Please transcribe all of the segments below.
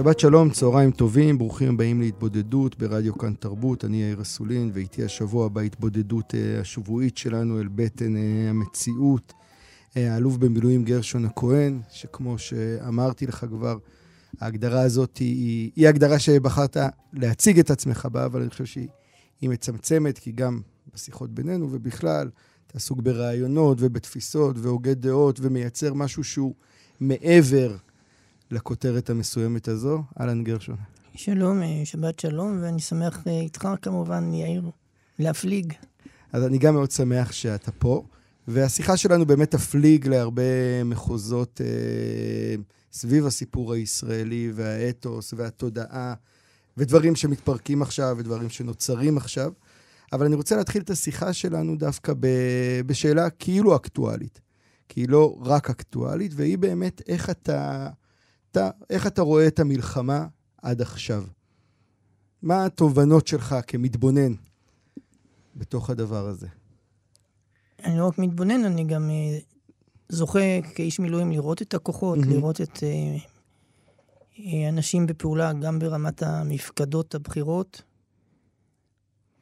שבת שלום, צהריים טובים, ברוכים הבאים להתבודדות ברדיו כאן תרבות. אני יאיר אסולין, ואיתי השבוע בהתבודדות אה, השבועית שלנו אל בטן אה, המציאות. אה, האלוף במילואים גרשון הכהן, שכמו שאמרתי לך כבר, ההגדרה הזאת היא, היא הגדרה שבחרת להציג את עצמך בה, אבל אני חושב שהיא מצמצמת, כי גם בשיחות בינינו ובכלל, אתה עסוק ברעיונות ובתפיסות והוגה דעות ומייצר משהו שהוא מעבר לכותרת המסוימת הזו. אהלן גרשון. שלום, אה, שבת שלום, ואני שמח אה, איתך כמובן, יאיר, להפליג. אז אני גם מאוד שמח שאתה פה, והשיחה שלנו באמת תפליג להרבה מחוזות אה, סביב הסיפור הישראלי והאתוס והתודעה, ודברים שמתפרקים עכשיו ודברים שנוצרים עכשיו. אבל אני רוצה להתחיל את השיחה שלנו דווקא ב, בשאלה כאילו אקטואלית. כי היא לא רק אקטואלית, והיא באמת איך אתה אתה, איך אתה רואה את המלחמה עד עכשיו? מה התובנות שלך כמתבונן בתוך הדבר הזה? אני לא רק מתבונן, אני גם uh, זוכה כאיש מילואים לראות את הכוחות, mm-hmm. לראות את uh, אנשים בפעולה גם ברמת המפקדות הבכירות,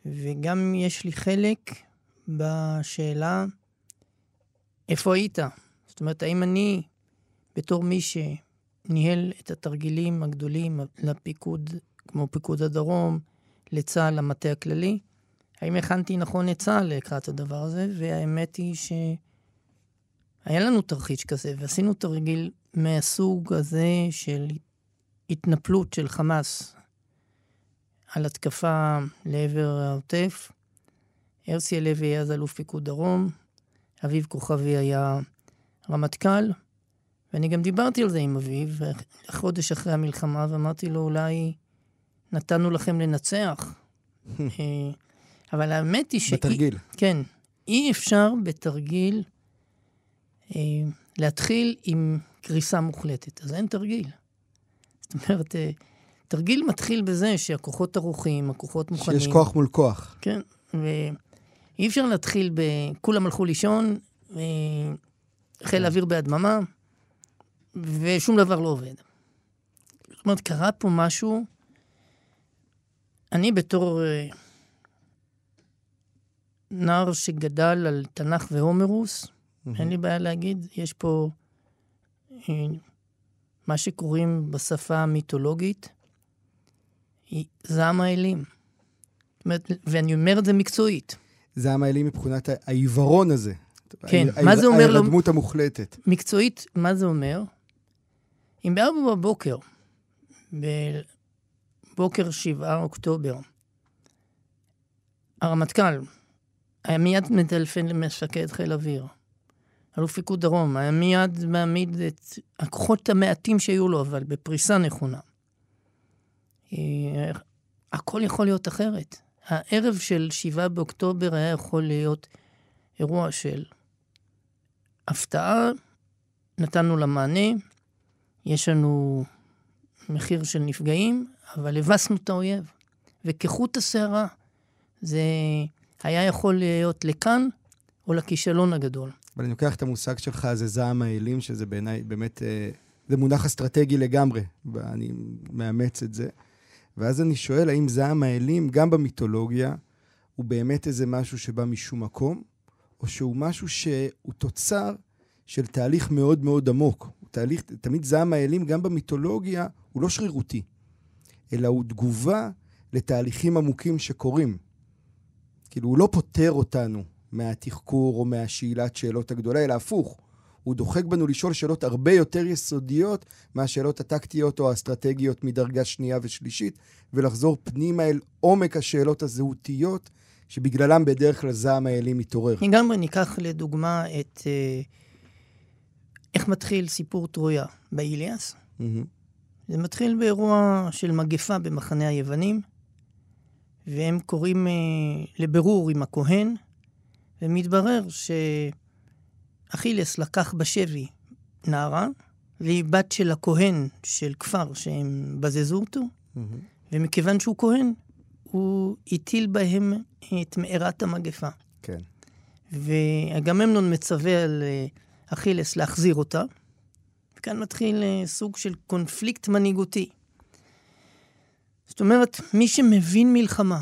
וגם יש לי חלק בשאלה איפה היית? זאת אומרת, האם אני, בתור מי ש... ניהל את התרגילים הגדולים לפיקוד, כמו פיקוד הדרום, לצה"ל, למטה הכללי. האם הכנתי נכון את צה"ל לקראת הדבר הזה? והאמת היא שהיה לנו תרחיש כזה, ועשינו תרגיל מהסוג הזה של התנפלות של חמאס על התקפה לעבר העוטף. הרצי הלוי היה אז אלוף פיקוד דרום, אביב כוכבי היה רמטכ"ל. ואני גם דיברתי על זה עם אביב, חודש אחרי המלחמה, ואמרתי לו, אולי נתנו לכם לנצח. אה, אבל האמת היא ש... בתרגיל. כן. אי אפשר בתרגיל אה, להתחיל עם קריסה מוחלטת. אז אין תרגיל. זאת אומרת, אה, תרגיל מתחיל בזה שהכוחות ערוכים, הכוחות מוכנים. שיש כוח מול כוח. כן, ואי אפשר להתחיל ב... כולם הלכו לישון, חיל האוויר בהדממה. ושום דבר לא עובד. זאת אומרת, קרה פה משהו, אני בתור uh, נער שגדל על תנ"ך והומרוס, mm-hmm. אין לי בעיה להגיד, יש פה uh, מה שקוראים בשפה המיתולוגית, זעם האלים. זאת אומרת, ואני אומר את זה מקצועית. זעם האלים מבחינת העיוורון הזה. כן, מה זה אומר? ההירדמות המוחלטת. מקצועית, מה זה אומר? אם בארבע בבוקר, בבוקר שבעה אוקטובר, הרמטכ"ל היה מיד מטלפן למפקד חיל אוויר, אלוף פיקוד דרום, היה מיד מעמיד את הכוחות המעטים שהיו לו, אבל בפריסה נכונה. אה, הכל יכול להיות אחרת. הערב של שבעה באוקטובר היה יכול להיות אירוע של הפתעה, נתנו לה מענה, יש לנו מחיר של נפגעים, אבל הבסנו את האויב. וכחוט השערה, זה היה יכול להיות לכאן או לכישלון הגדול. אבל אני לוקח את המושג שלך, זה זעם האלים, שזה בעיניי באמת, אה, זה מונח אסטרטגי לגמרי, ואני מאמץ את זה. ואז אני שואל, האם זעם האלים, גם במיתולוגיה, הוא באמת איזה משהו שבא משום מקום, או שהוא משהו שהוא תוצר של תהליך מאוד מאוד עמוק. תהליך, תמיד זעם האלים, גם במיתולוגיה, הוא לא שרירותי, אלא הוא תגובה לתהליכים עמוקים שקורים. כאילו, הוא לא פוטר אותנו מהתחקור או מהשאלת שאלות הגדולה, אלא הפוך. הוא דוחק בנו לשאול שאלות הרבה יותר יסודיות מהשאלות הטקטיות או האסטרטגיות מדרגה שנייה ושלישית, ולחזור פנימה אל עומק השאלות הזהותיות, שבגללם בדרך כלל זעם האלים מתעורר. לגמרי ניקח לדוגמה את... Uh... איך מתחיל סיפור טרויה באיליאס? מהמם. זה מתחיל באירוע של מגפה במחנה היוונים, והם קוראים אה, לבירור עם הכהן, ומתברר שאכילס לקח בשבי נערה, והיא בת של הכהן של כפר שהם בזזו אותו, מהמם. ומכיוון שהוא כהן, הוא הטיל בהם את מארת המגפה. כן. ואגממנון מצווה על אה, אכילס להחזיר אותה. וכאן מתחיל אה, סוג של קונפליקט מנהיגותי. זאת אומרת, מי שמבין מלחמה,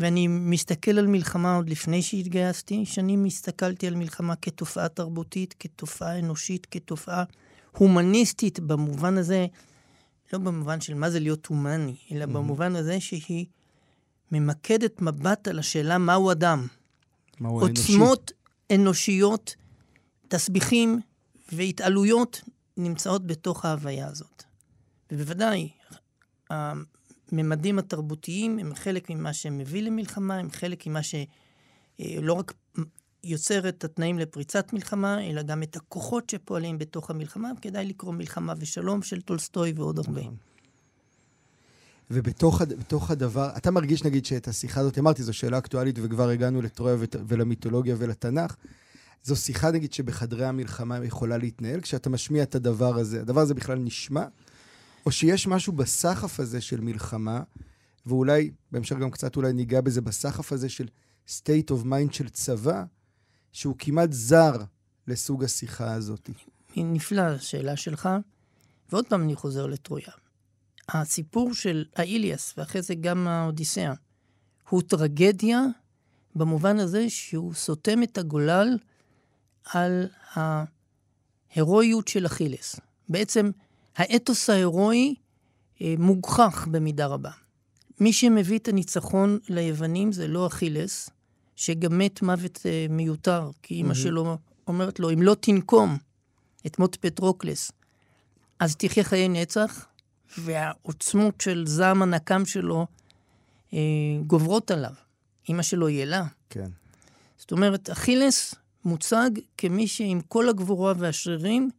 ואני מסתכל על מלחמה עוד לפני שהתגייסתי, שנים הסתכלתי על מלחמה כתופעה תרבותית, כתופעה אנושית, כתופעה הומניסטית, במובן הזה, לא במובן של מה זה להיות הומני, אלא במובן הזה שהיא ממקדת מבט על השאלה מהו אדם. מהו האנושי? עוצמות אנושיות, תסביכים והתעלויות נמצאות בתוך ההוויה הזאת. ובוודאי, הממדים התרבותיים הם חלק ממה שמביא למלחמה, הם חלק ממה שלא רק יוצר את התנאים לפריצת מלחמה, אלא גם את הכוחות שפועלים בתוך המלחמה, וכדאי לקרוא מלחמה ושלום של טולסטוי ועוד הרבה. נכון. ובתוך הד- בתוך הדבר, אתה מרגיש נגיד שאת השיחה הזאת, אמרתי, זו שאלה אקטואלית וכבר הגענו לטרויה ולמיתולוגיה ולתנ"ך, זו שיחה נגיד שבחדרי המלחמה יכולה להתנהל כשאתה משמיע את הדבר הזה. הדבר הזה בכלל נשמע? או שיש משהו בסחף הזה של מלחמה, ואולי, בהמשך גם קצת אולי ניגע בזה, בסחף הזה של state of mind של צבא, שהוא כמעט זר לסוג השיחה הזאת. נפלא השאלה שלך. ועוד פעם אני חוזר לטרויה. הסיפור של האיליאס, ואחרי זה גם האודיסאה, הוא טרגדיה במובן הזה שהוא סותם את הגולל על ההירואיות של אכילס. בעצם האתוס ההירואי אה, מוגחך במידה רבה. מי שמביא את הניצחון ליוונים זה לא אכילס, שגם מת מוות אה, מיותר, כי אימא שלו אומרת לו, אם לא תנקום את מות פטרוקלס, אז תחיה חיי נצח, והעוצמות של זעם הנקם שלו אה, גוברות עליו. אימא שלו אלה. כן. זאת אומרת, אכילס מוצג כמי שעם כל הגבורה והשרירים,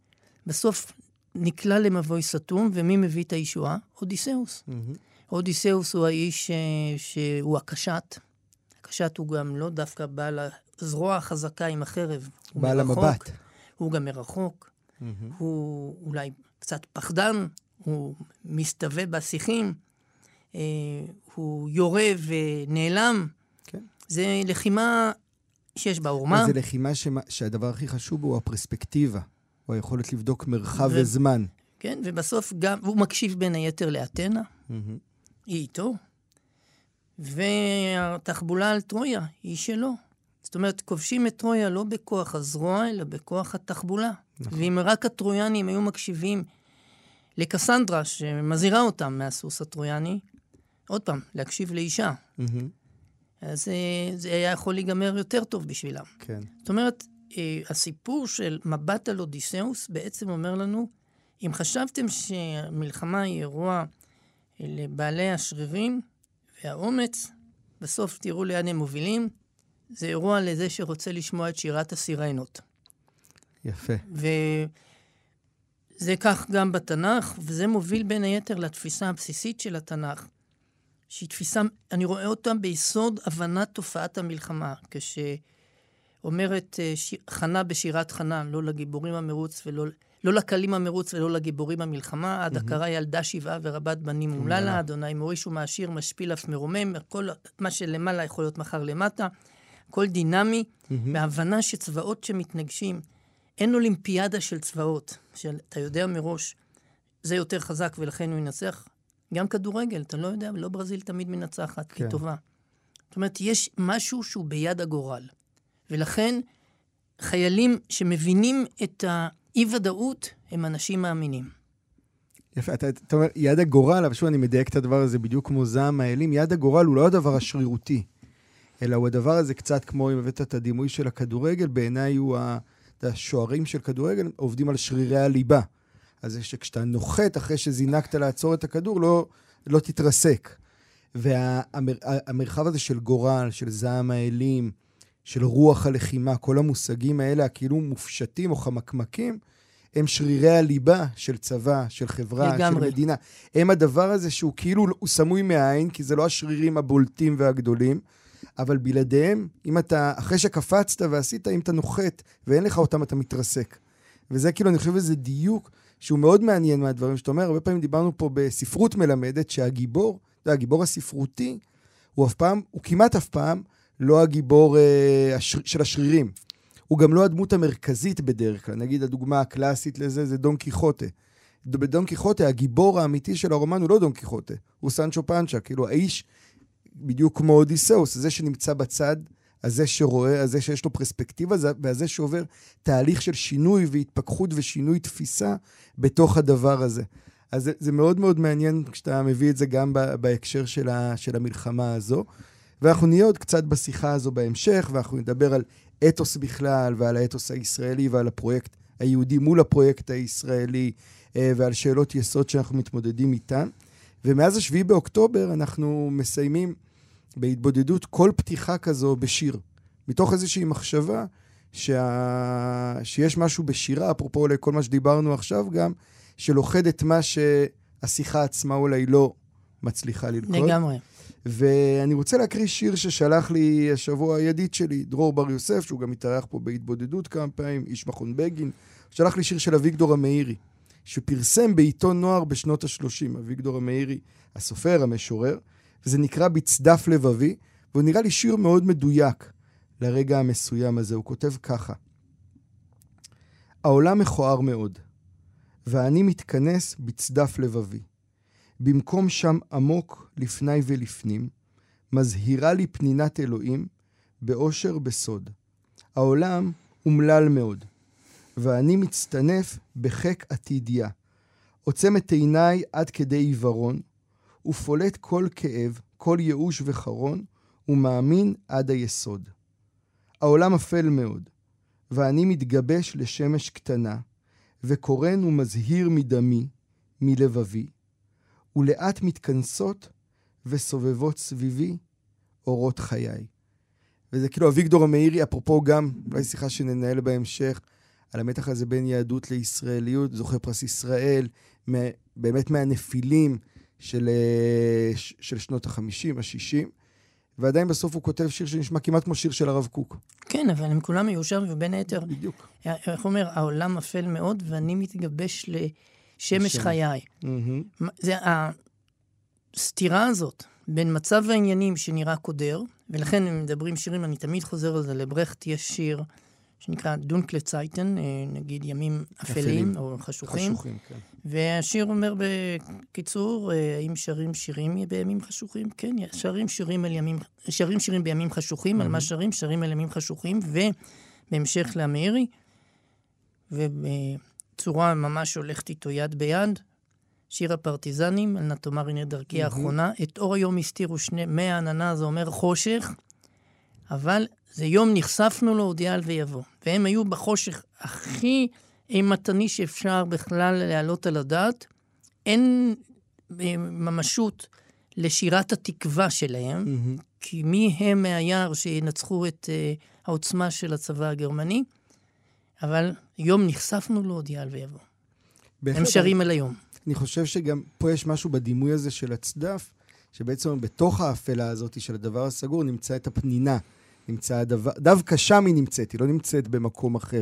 בסוף נקלע למבוי סתום, ומי מביא את הישועה? אודיסאוס. מהמם. אודיסאוס הוא האיש אה, שהוא הקשת. הקשת הוא גם לא דווקא בעל הזרוע החזקה עם החרב. הוא בעל המבט. הוא גם מרחוק. מהמם. הוא אולי קצת פחדן, הוא מסתווה בשיחים, אה, הוא יורה ונעלם. כן. זה לחימה שיש בה עורמה. זה לחימה שמה- שהדבר הכי חשוב הוא הפרספקטיבה, הוא היכולת לבדוק מרחב ו- וזמן. כן, ובסוף גם, הוא מקשיב בין היתר לאתנה, מהמם. היא איתו, והתחבולה על טרויה היא שלו. זאת אומרת, כובשים את טרויה לא בכוח הזרוע, אלא בכוח התחבולה. נכון. ואם רק הטרויאנים היו מקשיבים לקסנדרה, שמזהירה אותם מהסוס הטרויאני, עוד פעם, להקשיב לאישה, מהמם. אז אה, זה היה יכול להיגמר יותר טוב בשבילם. כן. זאת אומרת, אה, הסיפור של מבט על אודיסאוס בעצם אומר לנו, אם חשבתם שהמלחמה היא אירוע אה, לבעלי השרירים והאומץ, בסוף תראו לאן הם מובילים. זה אירוע לזה שרוצה לשמוע את שירת הסירנות. יפה. וזה כך גם בתנ"ך, וזה מוביל בין היתר לתפיסה הבסיסית של התנ"ך, שהיא תפיסה, אני רואה אותה ביסוד הבנת תופעת המלחמה, כשאומרת אה. חנה בשירת חנה, לא לגיבורים המרוץ ולא... לא לקלים המרוץ ולא לגיבורים המלחמה, עד הכרה ילדה שבעה ורבת בנים אומללה, אדוני מוריש ומעשיר, משפיל אף מרומם, כל מה שלמעלה יכול להיות מחר למטה, הכל דינמי, בהבנה שצבאות שמתנגשים, אין אולימפיאדה של צבאות, שאתה יודע מראש, זה יותר חזק ולכן הוא ינצח. גם כדורגל, אתה לא יודע, לא ברזיל תמיד מנצחת, כן. היא טובה. זאת אומרת, יש משהו שהוא ביד הגורל. ולכן, חיילים שמבינים את האי-ודאות, הם אנשים מאמינים. יפה, אתה, אתה אומר, יד הגורל, אבל שוב אני מדייק את הדבר הזה בדיוק כמו זעם האלים, יד הגורל הוא לא הדבר השרירותי, אלא הוא הדבר הזה קצת כמו, אם הבאת את הדימוי של הכדורגל, בעיניי הוא ה... השוערים של כדורגל עובדים על שרירי הליבה. אז זה שכשאתה נוחת אחרי שזינקת לעצור את הכדור, לא, לא תתרסק. והמרחב הזה של גורל, של זעם האלים, של רוח הלחימה, כל המושגים האלה, הכאילו מופשטים או חמקמקים, הם שרירי הליבה של צבא, של חברה, לגמרי. של מדינה. הם הדבר הזה שהוא כאילו, הוא סמוי מהעין, כי זה לא השרירים הבולטים והגדולים, אבל בלעדיהם, אם אתה, אחרי שקפצת ועשית, אם אתה נוחת ואין לך אותם, אתה מתרסק. וזה כאילו, אני חושב שזה דיוק שהוא מאוד מעניין מהדברים שאתה אומר. הרבה פעמים דיברנו פה בספרות מלמדת שהגיבור, אתה יודע, הגיבור הספרותי, הוא אף פעם, הוא כמעט אף פעם לא הגיבור אה, השר, של השרירים. הוא גם לא הדמות המרכזית בדרך כלל. נגיד, הדוגמה הקלאסית לזה זה דון קיחוטה. בדון קיחוטה, הגיבור האמיתי של הרומן הוא לא דון קיחוטה, הוא סנצ'ו פנצ'ה. כאילו, האיש, בדיוק כמו אודיסאוס, זה שנמצא בצד, הזה שרואה, הזה שיש לו פרספקטיבה, והזה שעובר תהליך של שינוי והתפכחות ושינוי תפיסה בתוך הדבר הזה. אז זה, זה מאוד מאוד מעניין כשאתה מביא את זה גם בהקשר של, ה, של המלחמה הזו. ואנחנו נהיה עוד קצת בשיחה הזו בהמשך, ואנחנו נדבר על אתוס בכלל, ועל האתוס הישראלי, ועל הפרויקט היהודי מול הפרויקט הישראלי, אה, ועל שאלות יסוד שאנחנו מתמודדים איתן. ומאז השביעי באוקטובר אנחנו מסיימים בהתבודדות כל פתיחה כזו בשיר. מתוך איזושהי מחשבה שה... שיש משהו בשירה, אפרופו לכל מה שדיברנו עכשיו גם, שלוכד את מה שהשיחה עצמה אולי לא מצליחה ללכוד. לגמרי. ואני רוצה להקריא שיר ששלח לי השבוע ידיד שלי, דרור בר יוסף, שהוא גם התארח פה בהתבודדות כמה פעמים, איש מכון בגין. שלח לי שיר של אביגדור המאירי, שפרסם בעיתון נוער בשנות ה-30. אביגדור המאירי, הסופר, המשורר, וזה נקרא בצדף לבבי, והוא נראה לי שיר מאוד מדויק לרגע המסוים הזה. הוא כותב ככה: העולם מכוער מאוד, ואני מתכנס בצדף לבבי. במקום שם עמוק לפני ולפנים, מזהירה לי פנינת אלוהים באושר בסוד. העולם אומלל מאוד, ואני מצטנף בחק עתידיה. עוצם את עיניי עד כדי עיוורון, ופולט כל כאב, כל ייאוש וחרון, ומאמין עד היסוד. העולם אפל מאוד, ואני מתגבש לשמש קטנה, וקורן ומזהיר מדמי, מלבבי, ולאט מתכנסות וסובבות סביבי אורות חיי. וזה כאילו אביגדור המאירי, אפרופו גם, אולי שיחה שננהל בהמשך, על המתח הזה בין יהדות לישראליות, זוכה פרס ישראל, באמת מהנפילים של, אה, של שנות ה-50, ה-60, ועדיין בסוף הוא כותב שיר שנשמע כמעט כמו שיר של הרב קוק. כן, אבל הם כולם מיושר, ובין היתר, בדיוק. איך אומר, העולם אפל מאוד, ואני מתגבש לשמש חיי. Mm-hmm. זה הסתירה הזאת בין מצב העניינים שנראה קודר, ולכן הם מדברים שירים, אני תמיד חוזר על זה, לברכט יש שיר שנקרא דונקלה צייטן, אה, נגיד ימים אפלים, אפלים. או חשוכים. חשוכים, כן. והשיר אומר בקיצור, אה, האם שרים שירים בימים חשוכים? כן, שרים שירים, על ימים, שרים שירים בימים חשוכים, mm-hmm. על מה שרים? שרים על ימים חשוכים, ובהמשך למאירי, ובצורה ממש הולכת איתו יד ביד, שיר הפרטיזנים, על נא תאמר הנה דרכי mm-hmm. האחרונה, את אור היום הסתירו שני, מי העננה, זה אומר חושך, אבל זה יום נחשפנו לו, הודיע ויבוא. והם היו בחושך הכי אימתני שאפשר בכלל להעלות על הדעת. אין אה, ממשות לשירת התקווה שלהם, mm-hmm. כי מי הם מהיער שינצחו את uh, העוצמה של הצבא הגרמני? אבל יום נחשפנו לו, הודיע ויבוא. הם שרים על היום. אני חושב שגם פה יש משהו בדימוי הזה של הצדף, שבעצם בתוך האפלה הזאת של הדבר הסגור נמצא את הפנינה. נמצא הדבר, דווקא שם היא נמצאת, היא לא נמצאת במקום אחר.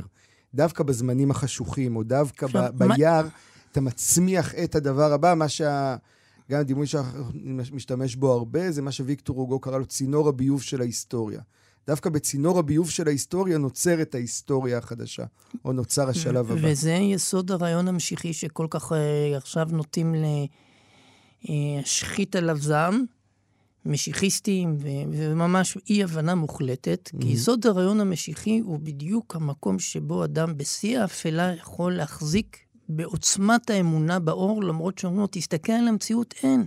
דווקא בזמנים החשוכים, או דווקא ב, ביער. אתה מצמיח את הדבר הבא, מה שה... גם הדימוי שאנחנו משתמש בו הרבה, זה מה שוויקטור הוגו קרא לו צינור הביוב של ההיסטוריה. דווקא בצינור הביוב של ההיסטוריה נוצרת ההיסטוריה החדשה, או נוצר השלב הבא. וזה יסוד הרעיון המשיחי שכל כך uh, עכשיו נוטים להשחית עליו זעם. משיחיסטים, וממש אי-הבנה מוחלטת, mm-hmm. כי יסוד הרעיון המשיחי הוא בדיוק המקום שבו אדם בשיא האפלה יכול להחזיק בעוצמת האמונה באור, למרות שאומרים לו, תסתכל על המציאות, אין.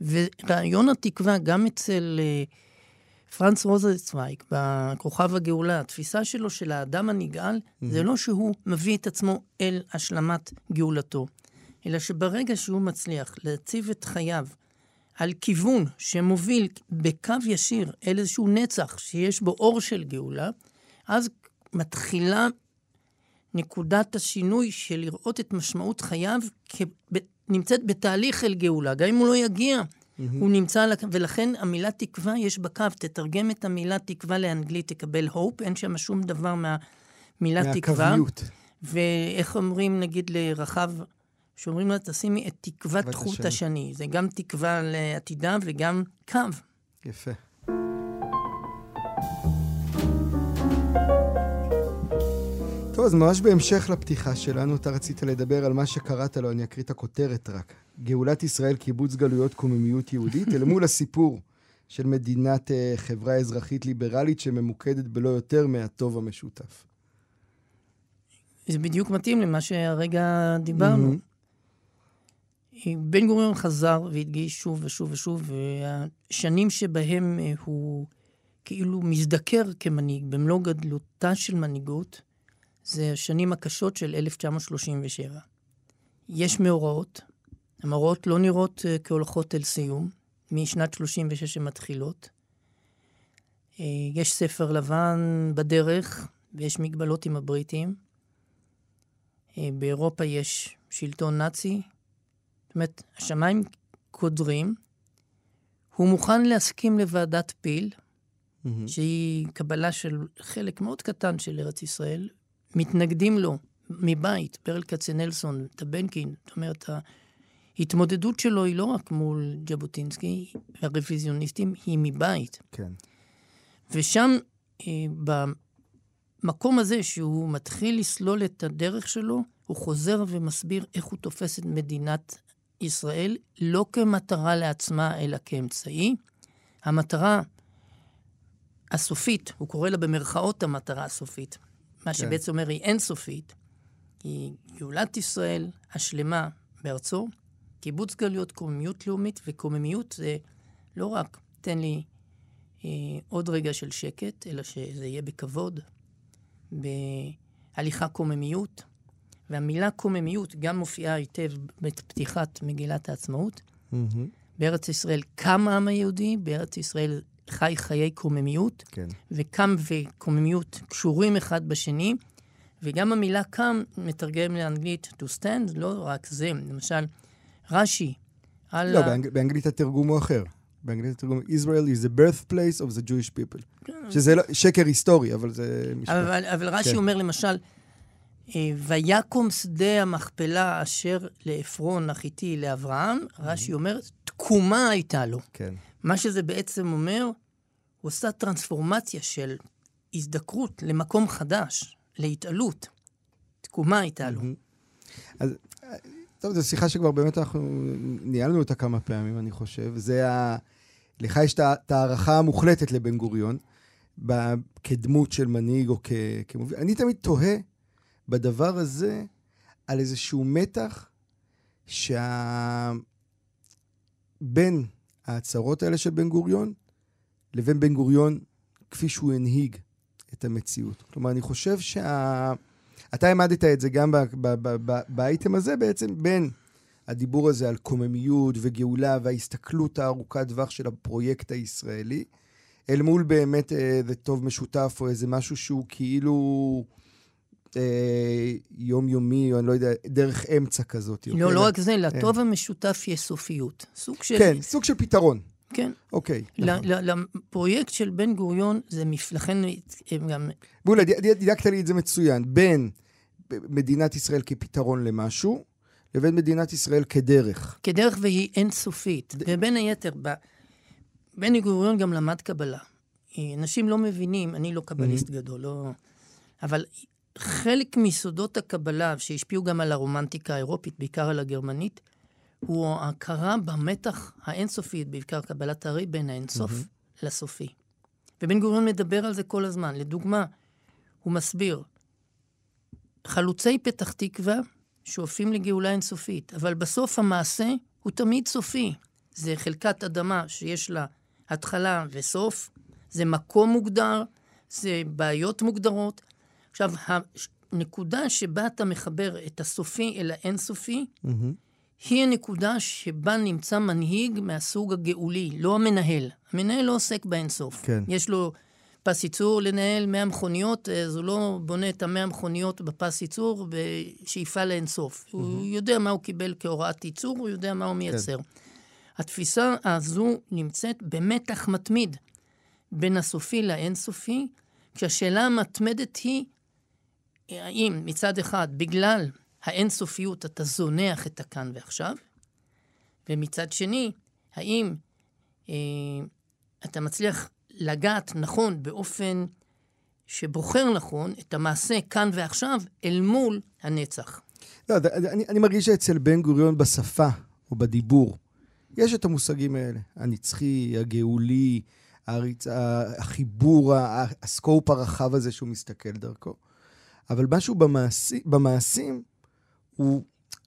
ורעיון התקווה, גם אצל uh, פרנץ רוזנצוויג, בכוכב הגאולה, התפיסה שלו של האדם הנגאל, mm-hmm. זה לא שהוא מביא את עצמו אל השלמת גאולתו, אלא שברגע שהוא מצליח להציב את חייו על כיוון שמוביל בקו ישיר אל איזשהו נצח שיש בו אור של גאולה, אז מתחילה נקודת השינוי של לראות את משמעות חייו כ... נמצאת בתהליך אל גאולה. גם אם הוא לא יגיע, mm-hmm. הוא נמצא, ולכן המילה תקווה יש בקו. תתרגם את המילה תקווה לאנגלית, תקבל hope, אין שם שום דבר מהמילה תקווה. מהקוויות. ואיך אומרים, נגיד, לרחב, שאומרים לה, תשימי את תקוות חוט השני. זה גם תקווה לעתידה וגם קו. יפה. טוב, אז ממש בהמשך לפתיחה שלנו, אתה רצית לדבר על מה שקראת לו, אני אקריא את הכותרת רק. גאולת ישראל, קיבוץ גלויות, קוממיות יהודית, אל מול הסיפור של מדינת uh, חברה אזרחית ליברלית שממוקדת בלא יותר מהטוב המשותף. זה בדיוק מתאים למה שהרגע דיברנו. Mm-hmm. בן גוריון חזר והדגיש שוב ושוב ושוב, והשנים שבהם אה, הוא כאילו מזדקר כמנהיג במלוא גדלותה של מנהיגות, זה השנים הקשות של 1937. יש מאורעות, המאורעות לא נראות uh, כהולכות אל סיום, משנת 36 שמתחילות. Uh, יש ספר לבן בדרך, ויש מגבלות עם הבריטים. Uh, באירופה יש שלטון נאצי. זאת אומרת, השמיים קודרים. הוא מוכן להסכים לוועדת פיל, mm-hmm. שהיא קבלה של חלק מאוד קטן של ארץ ישראל, מתנגדים לו מבית, ברל כצנלסון, טבנקין, זאת אומרת, ההתמודדות שלו היא לא רק מול ז'בוטינסקי, הרוויזיוניסטים, היא מבית. כן. ושם, אה, במקום הזה שהוא מתחיל לסלול את הדרך שלו, הוא חוזר ומסביר איך הוא תופס את מדינת ישראל, לא כמטרה לעצמה, אלא כאמצעי. המטרה הסופית, הוא קורא לה במרכאות המטרה הסופית, מה כן. שבעצם אומר היא אינסופית, היא גאולת ישראל השלמה בארצו, קיבוץ גלויות, קוממיות לאומית, וקוממיות זה לא רק תן לי אה, עוד רגע של שקט, אלא שזה יהיה בכבוד, בהליכה קוממיות, והמילה קוממיות גם מופיעה היטב בפתיחת מגילת העצמאות. Mm-hmm. בארץ ישראל קם העם היהודי, בארץ ישראל חי חיי קוממיות, כן. וקם וקוממיות קשורים אחד בשני, וגם המילה קם מתרגם לאנגלית to stand, לא רק זה, למשל, רש"י, על... לא, ה... באנג... באנגלית התרגום הוא אחר. באנגלית התרגום, Israel is the birthplace of the Jewish people. כן. שזה לא, שקר היסטורי, אבל זה משפט. אבל, אבל רש"י כן. אומר למשל, ויקום שדה המכפלה אשר לעפרון החיתי לאברהם, רש"י אומר, תקומה הייתה לו. כן. מה שזה בעצם אומר, הוא עושה טרנספורמציה של הזדקרות למקום חדש, להתעלות. תקומה הייתה לו. אז, טוב, זו שיחה שכבר באמת אנחנו ניהלנו אותה כמה פעמים, אני חושב. זה ה... לך יש את ההערכה המוחלטת לבן גוריון, כדמות של מנהיג או כ... כמוביל. אני תמיד תוהה בדבר הזה על איזשהו מתח שה... בין ההצהרות האלה של בן גוריון לבין בן גוריון כפי שהוא הנהיג את המציאות. כלומר, אני חושב שה... אתה העמדת את זה גם באייטם הזה בעצם, בין הדיבור הזה על קוממיות וגאולה וההסתכלות הארוכת טווח של הפרויקט הישראלי, אל מול באמת איזה טוב משותף או איזה משהו שהוא כאילו אה, יומיומי, או אני לא יודע, דרך אמצע כזאת. לא, אוקיי? לא רק זה, לטוב אה. המשותף יש סופיות. סוג של... כן, סוג של פתרון. כן. אוקיי. נכון. לפרויקט של בן גוריון, זה מפ... לכן הם גם... בולה, דייקת לי את זה מצוין. בין מדינת ישראל כפתרון למשהו, לבין מדינת ישראל כדרך. כדרך והיא אינסופית. ד... ובין היתר, ב... בן גוריון גם למד קבלה. אנשים לא מבינים, אני לא קבליסט mm-hmm. גדול, לא... אבל חלק מיסודות הקבלה, שהשפיעו גם על הרומנטיקה האירופית, בעיקר על הגרמנית, הוא ההכרה במתח האינסופי, בעיקר קבלת הארי בין האינסוף mm-hmm. לסופי. ובן גוריון מדבר על זה כל הזמן. לדוגמה, הוא מסביר, חלוצי פתח תקווה שואפים לגאולה אינסופית, אבל בסוף המעשה הוא תמיד סופי. זה חלקת אדמה שיש לה התחלה וסוף, זה מקום מוגדר, זה בעיות מוגדרות. עכשיו, הנקודה שבה אתה מחבר את הסופי אל האינסופי, mm-hmm. היא הנקודה שבה נמצא מנהיג מהסוג הגאולי, לא המנהל. המנהל לא עוסק באינסוף. כן. יש לו פס ייצור לנהל 100 מכוניות, אז הוא לא בונה את ה-100 מכוניות בפס ייצור בשאיפה לאינסוף. Mm-hmm. הוא יודע מה הוא קיבל כהוראת ייצור, הוא יודע מה הוא מייצר. כן. התפיסה הזו נמצאת במתח מתמיד בין הסופי לאינסופי, כשהשאלה המתמדת היא, האם מצד אחד, בגלל האינסופיות אתה זונח את הכאן ועכשיו, ומצד שני, האם אה, אתה מצליח לגעת נכון באופן שבוחר נכון את המעשה כאן ועכשיו אל מול הנצח. לא, אני, אני מרגיש שאצל בן גוריון בשפה או בדיבור, יש את המושגים האלה, הנצחי, הגאולי, הריצ... החיבור, הסקופ הרחב הזה שהוא מסתכל דרכו. אבל משהו במעשי, במעשים, הוא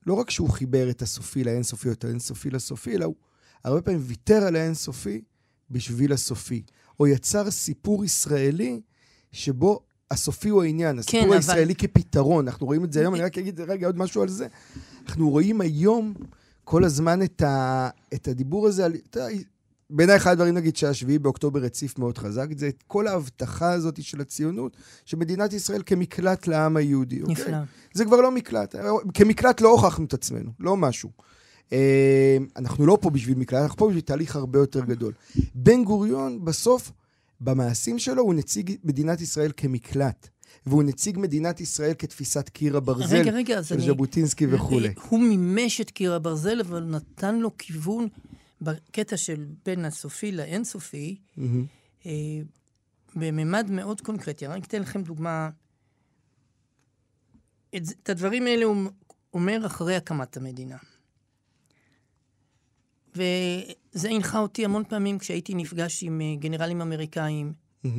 לא רק שהוא חיבר את הסופי לאינסופי או את האינסופי לסופי, אלא הוא הרבה פעמים ויתר על האינסופי בשביל הסופי. או יצר סיפור ישראלי שבו הסופי הוא העניין, הסיפור כן, הישראלי אבל... כפתרון. אנחנו רואים את זה היום, אני רק אגיד רגע עוד משהו על זה. אנחנו רואים היום כל הזמן את, ה, את הדיבור הזה על... בעיניי אחד הדברים, נגיד, שהשביעי באוקטובר הציף מאוד חזק, זה את כל ההבטחה הזאת של הציונות, שמדינת ישראל כמקלט לעם היהודי. אוקיי? נפלא. אוקיי? זה כבר לא מקלט. כמקלט לא הוכחנו את עצמנו, לא משהו. אה, אנחנו לא פה בשביל מקלט, אנחנו פה בשביל תהליך הרבה יותר גדול. בן גוריון, בסוף, במעשים שלו, הוא נציג מדינת ישראל כמקלט. והוא נציג מדינת ישראל כתפיסת קיר הברזל רגע, רגע, של אני... ז'בוטינסקי וכולי. הוא מימש את קיר הברזל, אבל נתן לו כיוון בקטע של בין הסופי לאינסופי, mm-hmm. אה, בממד מאוד קונקרטי. אני אתן לכם דוגמה. את, את הדברים האלה הוא אומר אחרי הקמת המדינה. וזה הנחה אותי המון פעמים כשהייתי נפגש עם אה, גנרלים אמריקאים, mm-hmm.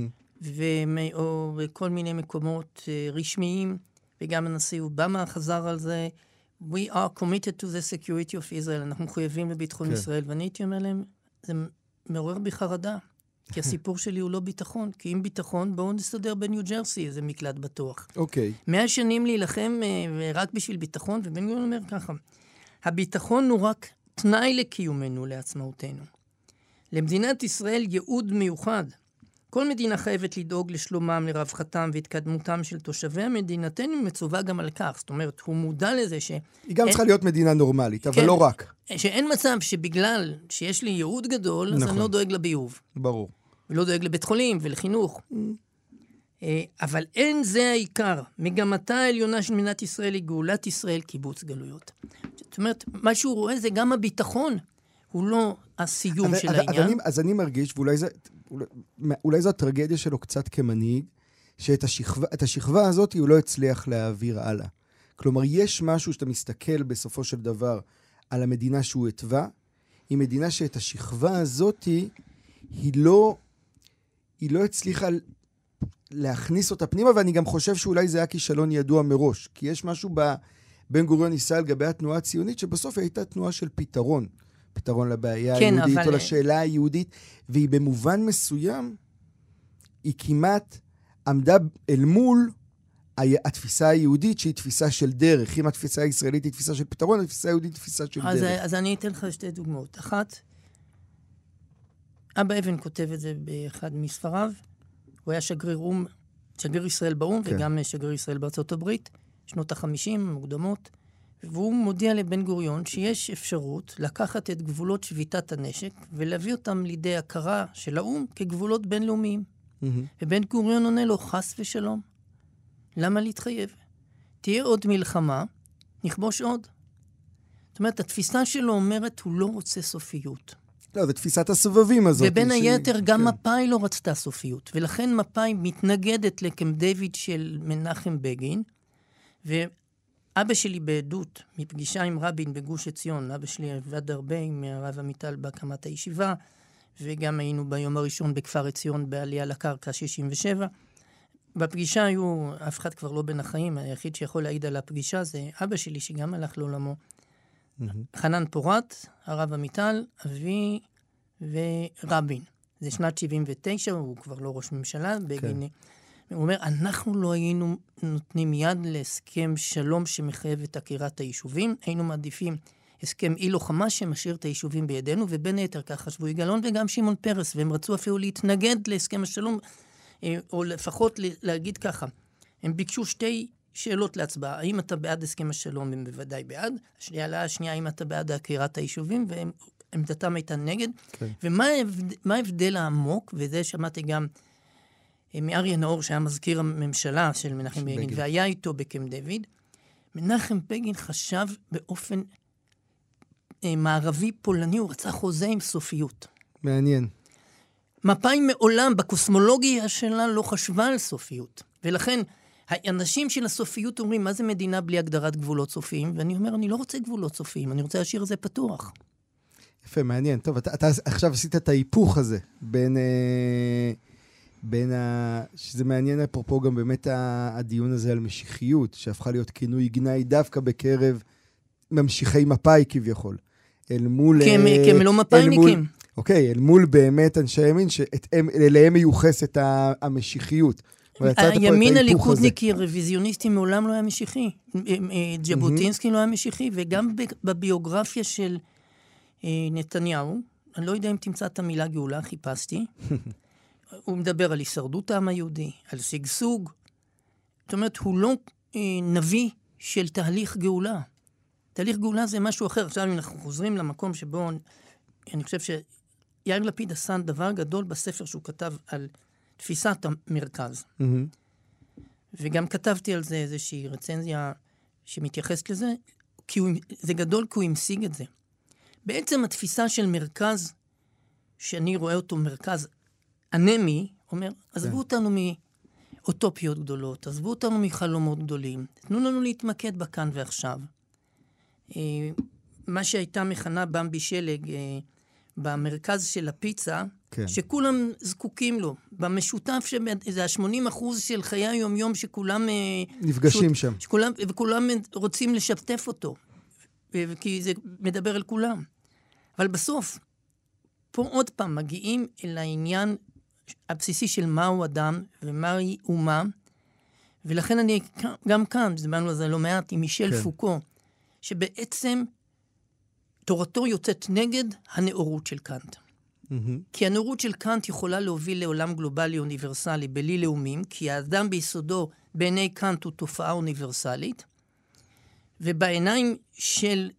ו- או בכל מיני מקומות uh, רשמיים, וגם הנשיא אובמה חזר על זה. We are committed to the security of Israel, אנחנו מחויבים לביטחון כן. ישראל. ואני הייתי אומר להם, זה מעורר בי חרדה, כי הסיפור שלי הוא לא ביטחון, כי אם ביטחון, בואו נסתדר בניו ג'רסי, איזה מקלט בטוח. אוקיי. Okay. מאה שנים להילחם uh, רק בשביל ביטחון, ובן גוריון אומר ככה, הביטחון הוא רק תנאי לקיומנו, לעצמאותנו. למדינת ישראל ייעוד מיוחד. כל מדינה חייבת לדאוג לשלומם, לרווחתם והתקדמותם של תושביה. מדינתנו מצווה גם על כך. זאת אומרת, הוא מודע לזה ש... היא גם אין... צריכה להיות מדינה נורמלית, אבל כן, לא רק. שאין מצב שבגלל שיש לי ייעוד גדול, נכון. אז אני לא דואג לביוב. ברור. ולא דואג לבית חולים ולחינוך. Mm. אה, אבל אין זה העיקר. מגמתה העליונה של מדינת ישראל היא גאולת ישראל, קיבוץ גלויות. זאת אומרת, מה שהוא רואה זה גם הביטחון, הוא לא הסיום אבל, של אבל, העניין. אז אני, אז אני מרגיש, ואולי זה, אולי, זו הטרגדיה שלו קצת כמנהיג, שאת השכבה, השכבה הזאת הוא לא הצליח להעביר הלאה. כלומר, יש משהו שאתה מסתכל בסופו של דבר על המדינה שהוא התווה, היא מדינה שאת השכבה הזאת היא לא, היא לא הצליחה להכניס אותה פנימה, ואני גם חושב שאולי זה היה כישלון ידוע מראש. כי יש משהו בבן גוריון ניסה לגבי התנועה הציונית, שבסוף הייתה תנועה של פתרון. פתרון לבעיה כן, היהודית אבל... או לשאלה היהודית, והיא במובן מסוים, היא כמעט עמדה אל מול התפיסה היהודית, שהיא תפיסה של דרך. אם התפיסה הישראלית היא תפיסה של פתרון, התפיסה היהודית היא תפיסה של אז, דרך. אז אני אתן לך שתי דוגמאות. אחת, אבא אבן כותב את זה באחד מספריו. הוא היה שגריר או"ם, שגריר ישראל באו"ם כן. וגם שגריר ישראל בארצות הברית, שנות החמישים המוקדמות. והוא מודיע לבן גוריון שיש אפשרות לקחת את גבולות שביתת הנשק ולהביא אותם לידי הכרה של האו"ם כגבולות בינלאומיים. Mm-hmm. ובן גוריון עונה לו, חס ושלום, למה להתחייב? תהיה עוד מלחמה, נכבוש עוד. זאת אומרת, התפיסה שלו אומרת, הוא לא רוצה סופיות. לא, זה תפיסת הסבבים הזאת. ובין היתר, שהיא... גם כן. מפא"י לא רצתה סופיות. ולכן מפא"י מתנגדת לקמפ דיוויד של מנחם בגין, ואבא שלי בעדות, מפגישה עם רבין בגוש עציון, אבא שלי עבד הרבה עם הרב עמיטל בהקמת הישיבה, וגם היינו ביום הראשון בכפר עציון בעלייה לקרקע 67. בפגישה היו, אף אחד כבר לא בין החיים, היחיד שיכול להעיד על הפגישה זה אבא שלי, שגם הלך לעולמו. Mm-hmm. חנן פורת, הרב עמיטל, אבי ורבין. זה שנת 79, הוא כבר לא ראש ממשלה, בגין... כן. הוא אומר, אנחנו לא היינו נותנים יד להסכם שלום שמחייב את עקירת היישובים, היינו מעדיפים הסכם אילו חמאס שמשאיר את היישובים בידינו, ובין היתר כך חשבו יגאלון וגם שמעון פרס, והם רצו אפילו להתנגד להסכם השלום אה, או לפחות להגיד ככה, הם ביקשו שתי שאלות להצבעה. האם אתה בעד הסכם השלום? הם בוודאי בעד. השאלה השנייה, האם אתה בעד עקירת היישובים? ועמדתם הייתה נגד. כן. ומה ההבדל העמוק, וזה שמעתי גם מאריה נאור, שהיה מזכיר הממשלה של מנחם בגין, והיה איתו בקמפ דיוויד, מנחם בגין חשב באופן אה, מערבי פולני, הוא רצה חוזה עם סופיות. מעניין. מפא"י מעולם, בקוסמולוגיה שלה, לא חשבה על סופיות. ולכן, האנשים של הסופיות אומרים, מה זה מדינה בלי הגדרת גבולות סופיים? ואני אומר, אני לא רוצה גבולות סופיים, אני רוצה להשאיר את זה פתוח. יפה, מעניין. טוב, אתה, אתה עכשיו עשית את ההיפוך הזה בין... אה, בין ה... שזה מעניין אפרופו גם באמת הדיון הזה על משיחיות, שהפכה להיות כינוי גנאי דווקא בקרב ממשיכי מפא"י כביכול. אל מול... כי הם, כי הם לא מפא"יניקים. אוקיי, אל מול באמת אנשי הימין, שאליהם מיוחסת המשיחיות. הימין הליכודניקי הרוויזיוניסטי מעולם לא היה משיחי. אה, אה, ג'בוטינסקי לא היה משיחי, וגם בביוגרפיה של אה, נתניהו, אני לא יודע אם תמצא את המילה גאולה, חיפשתי. הוא מדבר על הישרדות העם היהודי, על שגשוג. זאת אומרת, הוא לא נביא של תהליך גאולה. תהליך גאולה זה משהו אחר. עכשיו, אם אנחנו חוזרים למקום שבו, אני חושב שיאיר לפיד עשה דבר גדול בספר שהוא כתב על תפיסת המרכז. Mm-hmm. וגם כתבתי על זה איזושהי רצנזיה שמתייחסת לזה, כי הוא, זה גדול כי הוא המשיג את זה. בעצם התפיסה של מרכז, שאני רואה אותו מרכז אנמי, אומר, עזבו כן. אותנו מאוטופיות גדולות, עזבו אותנו מחלומות גדולים, תנו לנו להתמקד בכאן ועכשיו. אה, מה שהייתה מכנה במבי שלג, אה, במרכז של הפיצה, כן. שכולם זקוקים לו. במשותף, שזה ה-80 אחוז של חיי היומיום שכולם... אה, נפגשים פשוט, שם. שכולם, וכולם רוצים לשתף אותו, כי זה מדבר אל כולם. אבל בסוף, פה עוד פעם מגיעים אל העניין הבסיסי של מהו אדם ומהי אומה, ולכן אני גם כאן, דיברנו על זה לא מעט, עם מישל כן. פוקו, שבעצם תורתו יוצאת נגד הנאורות של קאנט. Mm-hmm. כי הנאורות של קאנט יכולה להוביל לעולם גלובלי אוניברסלי בלי לאומים, כי האדם ביסודו בעיני קאנט הוא תופעה אוניברסלית, ובעיניים של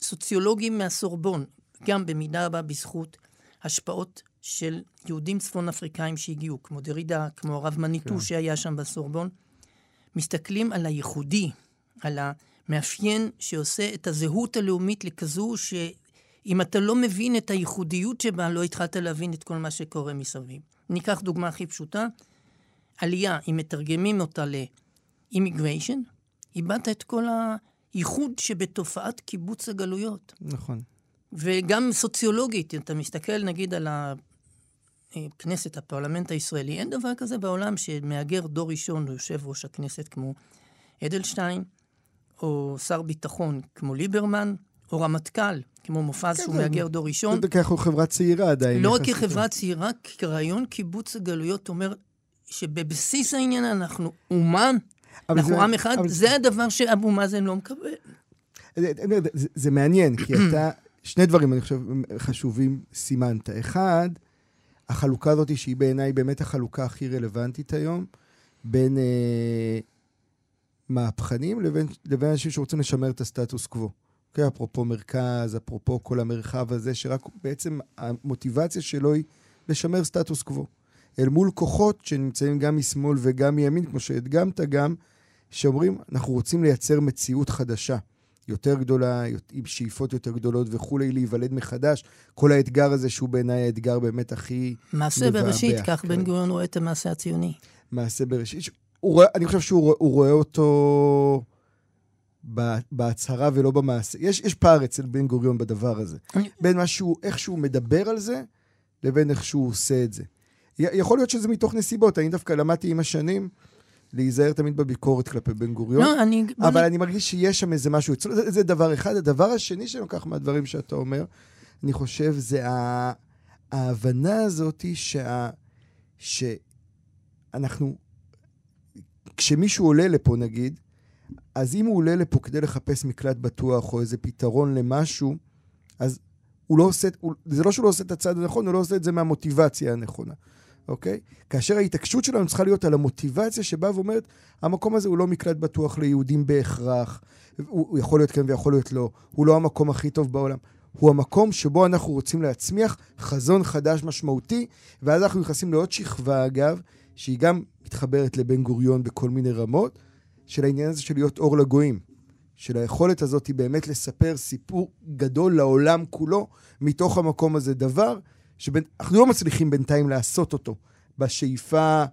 סוציולוגים מהסורבון, גם במידה רבה בזכות השפעות של יהודים צפון אפריקאים שהגיעו, כמו דרידה, כמו הרב מניטו כן. שהיה שם בסורבון, מסתכלים על הייחודי, על ה... מאפיין שעושה את הזהות הלאומית לכזו שאם אתה לא מבין את הייחודיות שבה, לא התחלת להבין את כל מה שקורה מסביב. ניקח דוגמה הכי פשוטה, עלייה, אם מתרגמים אותה ל-immigration, איבדת את כל הייחוד שבתופעת קיבוץ הגלויות. נכון. וגם סוציולוגית, אם אתה מסתכל נגיד על הכנסת, הפרלמנט הישראלי, אין דבר כזה בעולם שמהגר דור ראשון ליושב ראש הכנסת כמו אדלשטיין, או שר ביטחון כמו ליברמן, או רמטכ"ל כמו מופז, כן, שהוא מהגר דור ראשון. זה ככה חברה צעירה עדיין. לא רק כחברה צעירה, כי רעיון קיבוץ הגלויות אומר שבבסיס העניין אנחנו אומה, אנחנו זה, עם אחד, זה, זה הדבר שאבו מאזן לא מקבל. זה, זה, זה מעניין, כי אתה, שני דברים, אני חושב, חשובים סימנת. אחד, החלוקה הזאת, שהיא בעיניי באמת החלוקה הכי רלוונטית היום, בין... אה, מהפכנים לבין, לבין אנשים שרוצים לשמר את הסטטוס קוו. Okay, אוקיי? אפרופו מרכז, אפרופו כל המרחב הזה, שרק בעצם המוטיבציה שלו היא לשמר סטטוס קוו. אל מול כוחות שנמצאים גם משמאל וגם מימין, כמו שהדגמת גם, שאומרים, אנחנו רוצים לייצר מציאות חדשה, יותר גדולה, עם שאיפות יותר גדולות וכולי, להיוולד מחדש. כל האתגר הזה, שהוא בעיניי האתגר באמת הכי. מעשה בראשית, כך בן גוריון רואה את המעשה הציוני. מעשה בראשית. רואה, אני חושב שהוא רואה אותו בהצהרה ולא במעשה. יש, יש פער אצל בן גוריון בדבר הזה. בין מה שהוא, איך שהוא מדבר על זה, לבין איך שהוא עושה את זה. יכול להיות שזה מתוך נסיבות. אני דווקא למדתי עם השנים להיזהר תמיד בביקורת כלפי בן גוריון. לא, אני... אבל אני מרגיש שיש שם איזה משהו. זה, זה דבר אחד. הדבר השני שאני לוקח מהדברים שאתה אומר, אני חושב, זה ההבנה הזאת שה... שאנחנו כשמישהו עולה לפה נגיד, אז אם הוא עולה לפה כדי לחפש מקלט בטוח או איזה פתרון למשהו, אז הוא לא עושה, הוא, זה לא שהוא לא עושה את הצעד הנכון, הוא לא עושה את זה מהמוטיבציה הנכונה. אוקיי? כאשר ההתעקשות שלנו צריכה להיות על המוטיבציה שבאה ואומרת, המקום הזה הוא לא מקלט בטוח ליהודים בהכרח, הוא, הוא יכול להיות כן ויכול להיות לא, הוא לא המקום הכי טוב בעולם. הוא המקום שבו אנחנו רוצים להצמיח חזון חדש משמעותי, ואז אנחנו נכנסים לעוד שכבה, אגב, שהיא גם מתחברת לבן גוריון בכל מיני רמות, של העניין הזה של להיות אור לגויים. של היכולת הזאת היא באמת לספר סיפור גדול לעולם כולו מתוך המקום הזה. דבר שאנחנו לא מצליחים בינתיים לעשות אותו בשאיפה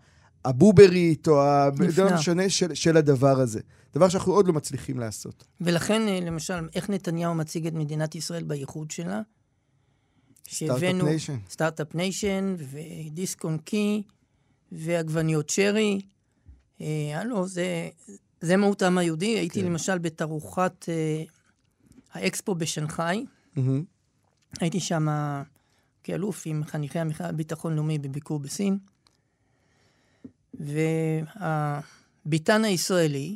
הבובריאנית או הדבר השונה של, של הדבר הזה. דבר שאנחנו עוד לא מצליחים לעשות. ולכן, אה, למשל, איך נתניהו מציג את מדינת ישראל בייחוד שלה? Start-Up Nation. Start-Up Nation, ודיסק און קי, ועגבניות שרי. אה, הלו, זה, זה מהות העם היהודי. כן. הייתי למשל בתערוכת אה, האקספו בשנגחאי. Mm-hmm. הייתי שם כאלוף עם חניכי המכלל לביטחון לאומי בביקור בסין. והביתן הישראלי,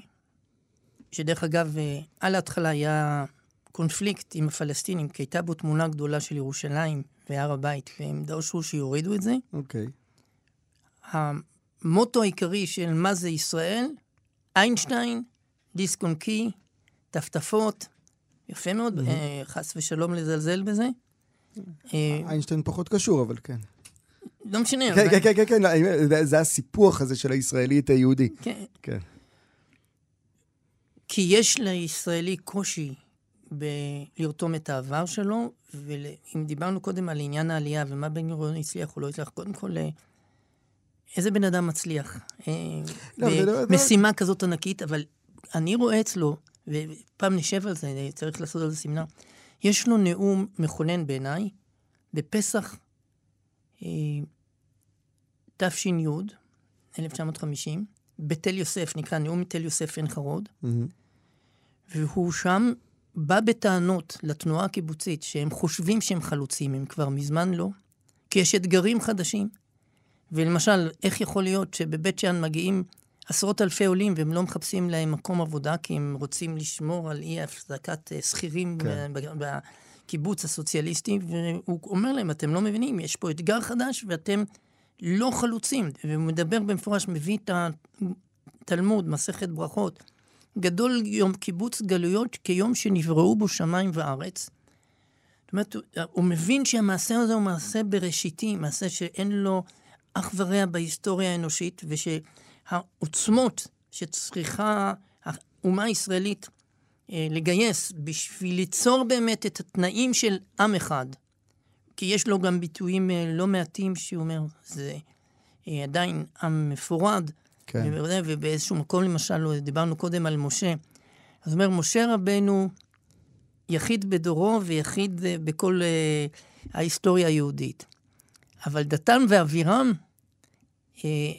שדרך אגב, אה, על ההתחלה היה קונפליקט עם הפלסטינים, כי הייתה בו תמונה גדולה של ירושלים והר הבית, והם דרשו שיורידו את זה. אוקיי. Okay. המוטו העיקרי של מה זה ישראל, איינשטיין, דיסק און קי, טפטפות, יפה מאוד, mm-hmm. חס ושלום לזלזל בזה. אה, איינשטיין פחות קשור, אבל כן. לא משנה. כן, כן, כן, כן, זה הסיפוח הזה של הישראלי את היהודי. כן. כן. כי יש לישראלי קושי בלרתום את העבר שלו, ואם דיברנו קודם על עניין העלייה ומה בן גוריון הצליח או לא הצליח, קודם כל, אה, איזה בן אדם מצליח? אה, לא, במשימה לא- כזאת ענקית, אבל אני רואה אצלו, ופעם נשב על זה, צריך לעשות על זה סמינר, יש לו נאום מכונן בעיניי, בפסח אה, תש"י, 1950, בתל יוסף, נקרא נאום תל יוסף עין חרוד, mm-hmm. והוא שם בא בטענות לתנועה הקיבוצית שהם חושבים שהם חלוצים, הם כבר מזמן לא, כי יש אתגרים חדשים. ולמשל, איך יכול להיות שבבית שאן מגיעים עשרות אלפי עולים והם לא מחפשים להם מקום עבודה כי הם רוצים לשמור על אי הפסקת אה, שכירים כן. בקיבוץ הסוציאליסטי, והוא אומר להם, אתם לא מבינים, יש פה אתגר חדש ואתם לא חלוצים. והוא מדבר במפורש, מביא את התלמוד, מסכת ברכות. גדול יום קיבוץ גלויות כיום שנבראו בו שמיים וארץ. זאת אומרת, הוא מבין שהמעשה הזה הוא מעשה בראשיתי, מעשה שאין לו אח ורע בהיסטוריה האנושית, ושהעוצמות שצריכה האומה הישראלית אה, לגייס בשביל ליצור באמת את התנאים של עם אחד, כי יש לו גם ביטויים אה, לא מעטים שהוא אומר, זה אה, עדיין עם מפורד, כן. ובאיזשהו מקום למשל, דיברנו קודם על משה, אז אומר, משה רבנו יחיד בדורו ויחיד בכל ההיסטוריה היהודית. אבל דתם ואבירם,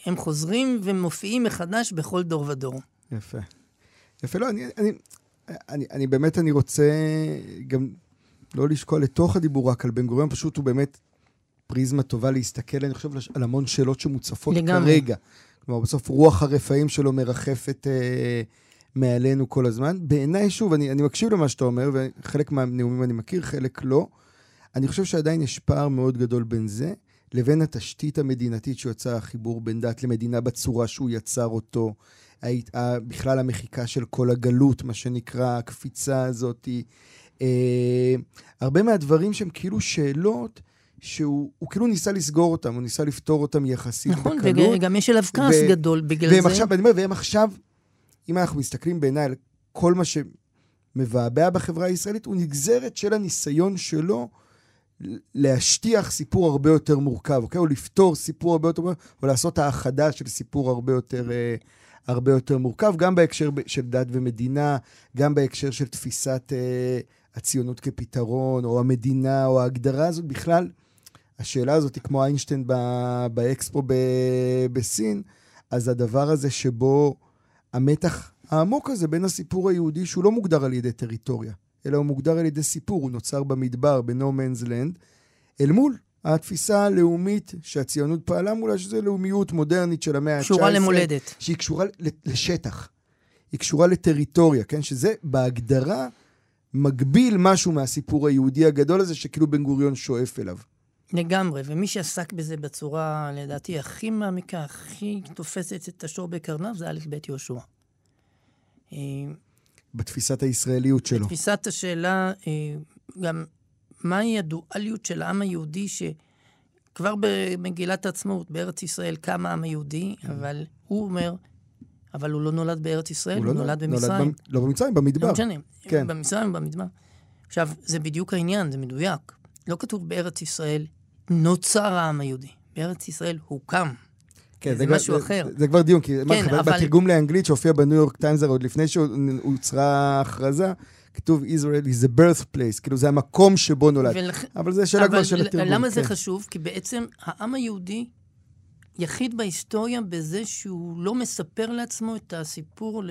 הם חוזרים ומופיעים מחדש בכל דור ודור. יפה. יפה, לא, אני, אני, אני, אני באמת, אני רוצה גם לא לשקול לתוך הדיבור רק על בן גוריון, פשוט הוא באמת פריזמה טובה להסתכל, אני חושב, על המון שאלות שמוצפות לגמרי. כרגע. כלומר, בסוף רוח הרפאים שלו מרחפת אה, מעלינו כל הזמן. בעיניי, שוב, אני, אני מקשיב למה שאתה אומר, וחלק מהנאומים אני מכיר, חלק לא. אני חושב שעדיין יש פער מאוד גדול בין זה לבין התשתית המדינתית שיוצר החיבור בין דת למדינה בצורה שהוא יצר אותו. בכלל המחיקה של כל הגלות, מה שנקרא, הקפיצה הזאת. אה, הרבה מהדברים שהם כאילו שאלות שהוא כאילו ניסה לסגור אותם, הוא ניסה לפתור אותם יחסית נכון, בקלות. נכון, וגם יש אליו כעס ו- גדול בגלל והם זה. עכשיו, אני אומר, והם עכשיו, אם אנחנו מסתכלים בעיניי על כל מה שמבעבע בחברה הישראלית, הוא נגזרת של הניסיון שלו להשטיח סיפור הרבה יותר מורכב, אוקיי? או לפתור סיפור הרבה יותר מורכב, או לעשות האחדה של סיפור הרבה יותר, אה, הרבה יותר מורכב, גם בהקשר של דת ומדינה, גם בהקשר של תפיסת אה, הציונות כפתרון, או המדינה, או ההגדרה הזאת בכלל. השאלה הזאת היא כמו איינשטיין באקספו בסין, אז הדבר הזה שבו המתח העמוק הזה בין הסיפור היהודי, שהוא לא מוגדר על ידי טריטוריה, אלא הוא מוגדר על ידי סיפור, הוא נוצר במדבר, ב-No Man's Land, אל מול התפיסה הלאומית שהציונות פעלה מולה, שזו לאומיות מודרנית של המאה ה-19. קשורה למולדת. שהיא קשורה לשטח. היא קשורה לטריטוריה, כן? שזה בהגדרה מגביל משהו מהסיפור היהודי הגדול הזה, שכאילו בן גוריון שואף אליו. לגמרי, ומי שעסק בזה בצורה, לדעתי, הכי מעמיקה, הכי תופסת את השור בקרניו, זה א' ב' יהושע. בתפיסת הישראליות שלו. בתפיסת השאלה, אה, גם מהי הדואליות של העם היהודי, שכבר במגילת העצמאות, בארץ ישראל, קם העם היהודי, כן. אבל הוא אומר, אבל הוא לא נולד בארץ ישראל, הוא, לא נולד נולד במצרים. במ- לא במצרים, במדבר. לא משנה, כן. במצרים, במדבר. עכשיו, זה בדיוק העניין, זה מדויק. לא כתוב בארץ ישראל, נוצר העם היהודי. בארץ ישראל הוקם. כן, זה כבר- משהו אחר. זה, זה כבר דיון, כי כן, כן, אבל- בתרגום לאנגלית שהופיע בניו יורק טיימס, עוד לפני שהוצרה ההכרזה, כתוב Israel is a birthplace, כאילו זה המקום שבו נולד. ולכ... אבל זה שאלה כבר של אבל התרגום. למה זה כן. חשוב? כי בעצם העם היהודי יחיד בהיסטוריה בזה שהוא לא מספר לעצמו את הסיפור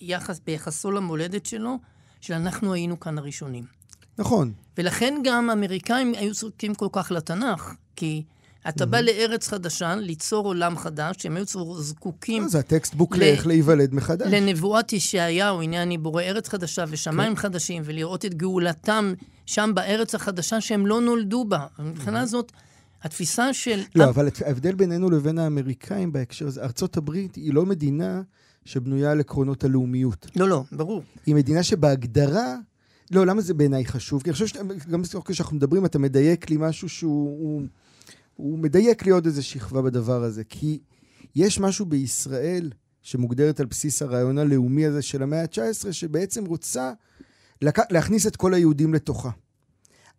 ליחס, ביחסו למולדת שלו, שאנחנו היינו כאן הראשונים. נכון. ולכן גם האמריקאים היו זקוקים כל כך לתנ"ך, כי אתה בא לארץ חדשה, ליצור עולם חדש, שהם היו זקוקים לא, זה הטקסטבוק לאיך להיוולד מחדש. לנבואת ישעיהו, הנה אני בורא ארץ חדשה ושמיים כן. חדשים, ולראות את גאולתם שם בארץ החדשה שהם לא נולדו בה. מבחינה זאת, התפיסה של... לא, אבל ההבדל בינינו לבין האמריקאים בהקשר הזה, ארצות הברית היא לא מדינה שבנויה על עקרונות הלאומיות. לא, לא, ברור. היא מדינה שבהגדרה... לא, למה זה בעיניי חשוב? כי אני חושב שגם כשאנחנו מדברים, אתה מדייק לי משהו שהוא... הוא, מדייק לי עוד איזו שכבה בדבר הזה. כי יש משהו בישראל שמוגדרת על בסיס הרעיון הלאומי הזה של המאה ה-19, שבעצם רוצה לק... להכניס את כל היהודים לתוכה.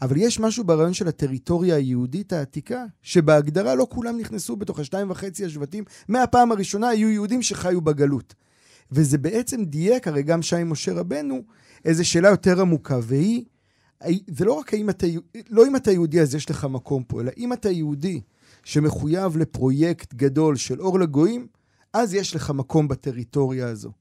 אבל יש משהו ברעיון של הטריטוריה היהודית העתיקה, שבהגדרה לא כולם נכנסו בתוך השתיים וחצי השבטים. מהפעם הראשונה היו יהודים שחיו בגלות. וזה בעצם דייק, הרי גם שי משה רבנו, איזו שאלה יותר עמוקה, והיא, זה לא רק האם אתה, לא אם אתה יהודי אז יש לך מקום פה, אלא אם אתה יהודי שמחויב לפרויקט גדול של אור לגויים, אז יש לך מקום בטריטוריה הזו.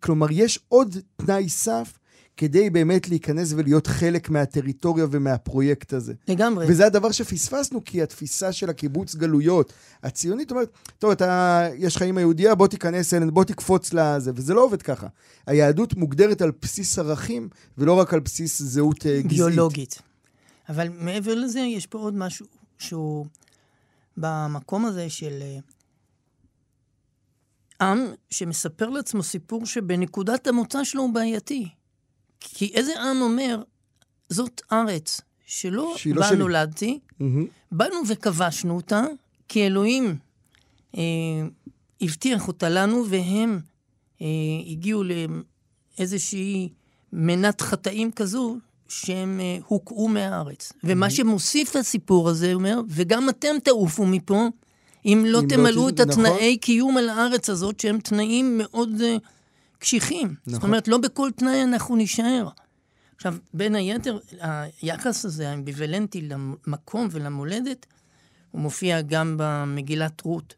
כלומר, יש עוד תנאי סף כדי באמת להיכנס ולהיות חלק מהטריטוריה ומהפרויקט הזה. לגמרי. וזה הדבר שפספסנו, כי התפיסה של הקיבוץ גלויות הציונית אומרת, טוב, אתה, יש לך אימא יהודייה, בוא תיכנס אלינו, בוא תקפוץ לזה, וזה לא עובד ככה. היהדות מוגדרת על בסיס ערכים, ולא רק על בסיס זהות אה, גזעית. ביולוגית. אבל מעבר לזה, יש פה עוד משהו שהוא במקום הזה של אה, עם שמספר לעצמו סיפור שבנקודת המוצא שלו הוא בעייתי. כי איזה עם אומר, זאת ארץ שלא לא בה שלי." נולדתי, מהמם. באנו וכבשנו אותה, כי אלוהים אה, הבטיח אותה לנו, והם אה, הגיעו לאיזושהי מנת חטאים כזו, שהם אה, הוקעו מהארץ. ומה שמוסיף לסיפור הזה, אומר, וגם אתם תעופו מפה, אם לא אם לא תמלאו ת- את התנאי נכון. קיום על הארץ הזאת, שהם תנאים מאוד אה, קשיחים. זאת נכון. אומרת, לא בכל תנאי אנחנו נישאר. עכשיו, בין היתר, היחס הזה, האמביוולנטי למקום ולמולדת, הוא מופיע גם במגילת רות.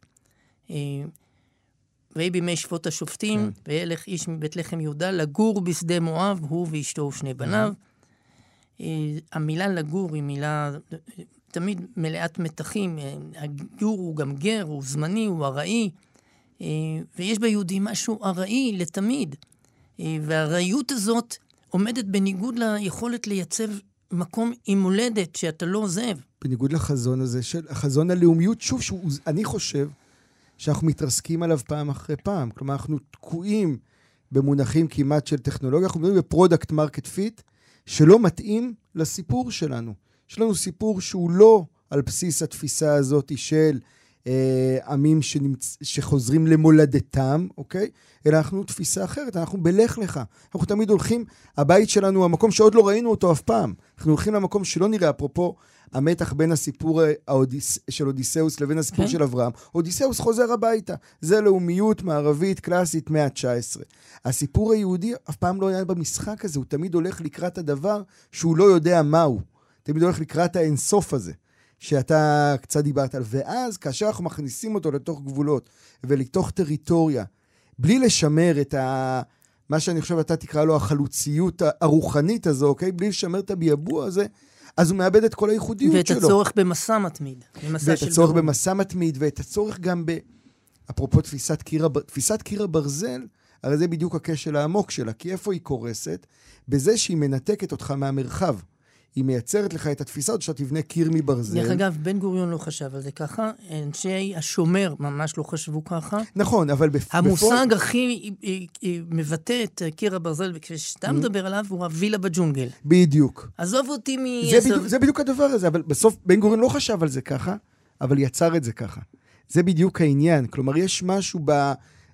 אה, ויהי בימי שפוט השופטים, וילך איש מבית לחם יהודה לגור בשדה מואב, הוא ואשתו ושני בניו. אה, המילה לגור היא מילה אה, תמיד מלאת מתחים. הגור הוא גם גר, הוא זמני, הוא ארעי, ויש ביהודי משהו ארעי לתמיד. אה, והארעיות הזאת עומדת בניגוד ליכולת לייצב מקום עם מולדת שאתה לא עוזב. בניגוד לחזון הזה, של חזון הלאומיות, שוב, שהוא, אני חושב שאנחנו מתרסקים עליו פעם אחרי פעם. כלומר, אנחנו תקועים במונחים כמעט של טכנולוגיה, אנחנו מדברים ב product market fit, שלא מתאים לסיפור שלנו. יש לנו סיפור שהוא לא על בסיס התפיסה הזאת של אה, עמים שנמצ... שחוזרים למולדתם, אוקיי? אלא אנחנו תפיסה אחרת, אנחנו בלך לך. אנחנו תמיד הולכים, הבית שלנו הוא המקום שעוד לא ראינו אותו אף פעם. אנחנו הולכים למקום שלא נראה, אפרופו המתח בין הסיפור אה, האודיס... של אודיסאוס לבין הסיפור כן. של אברהם. אודיסאוס חוזר הביתה. זה לאומיות מערבית קלאסית מאה ה-19. הסיפור היהודי אף פעם לא היה במשחק הזה, הוא תמיד הולך לקראת הדבר שהוא לא יודע מהו. תמיד הולך לקראת האינסוף הזה. שאתה קצת דיברת עליו. ואז, כאשר אנחנו מכניסים אותו לתוך גבולות ולתוך טריטוריה, בלי לשמר את ה... מה שאני חושב אתה תקרא לו החלוציות הרוחנית הזו, אוקיי? בלי לשמר את הביאבוע הזה, אז הוא מאבד את כל הייחודיות ואת שלו. הצורך במסע מתמיד. במסע ואת הצורך בירור. במסע מתמיד, ואת הצורך גם ב... אפרופו תפיסת קיר, הבר... תפיסת קיר הברזל, הרי זה בדיוק הכשל העמוק שלה, כי איפה היא קורסת? בזה שהיא מנתקת אותך מהמרחב. היא מייצרת לך את התפיסה הזאת שאתה תבנה קיר מברזל. דרך אגב, בן גוריון לא חשב על זה ככה, אנשי השומר ממש לא חשבו ככה. נכון, אבל בפ... המושג בפועל... הכי אה, אה, מבטא את קיר הברזל, וכשאתה מדבר עליו, הוא הווילה בג'ונגל. בדיוק. עזוב אותי זה מעשר... בדיוק, זה בדיוק הדבר הזה, אבל בסוף בן גוריון לא חשב על זה ככה, אבל יצר את זה ככה. זה בדיוק העניין. כלומר, יש משהו ב...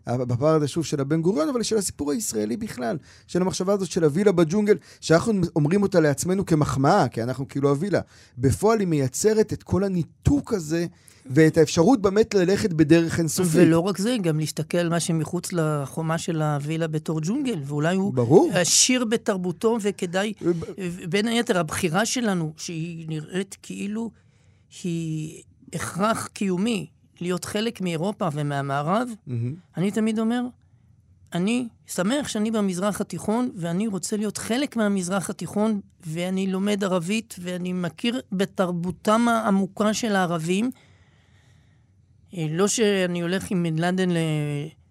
בפער הזה שוב של הבן גוריון, אבל של הסיפור הישראלי בכלל, של המחשבה הזאת של הווילה בג'ונגל, שאנחנו אומרים אותה לעצמנו כמחמאה, כי אנחנו כאילו הווילה. בפועל היא מייצרת את כל הניתוק הזה, ואת האפשרות באמת ללכת בדרך אינסופית. ולא רק זה, גם להסתכל על מה שמחוץ לחומה של הווילה בתור ג'ונגל, ואולי הוא ברור. עשיר בתרבותו, וכדאי, בין היתר, הבחירה שלנו, שהיא נראית כאילו היא הכרח קיומי, להיות חלק מאירופה ומהמערב, מהמם. אני תמיד אומר, אני שמח שאני במזרח התיכון, ואני רוצה להיות חלק מהמזרח התיכון, ואני לומד ערבית, ואני מכיר בתרבותם העמוקה של הערבים. אה, לא שאני הולך עם בן לאדן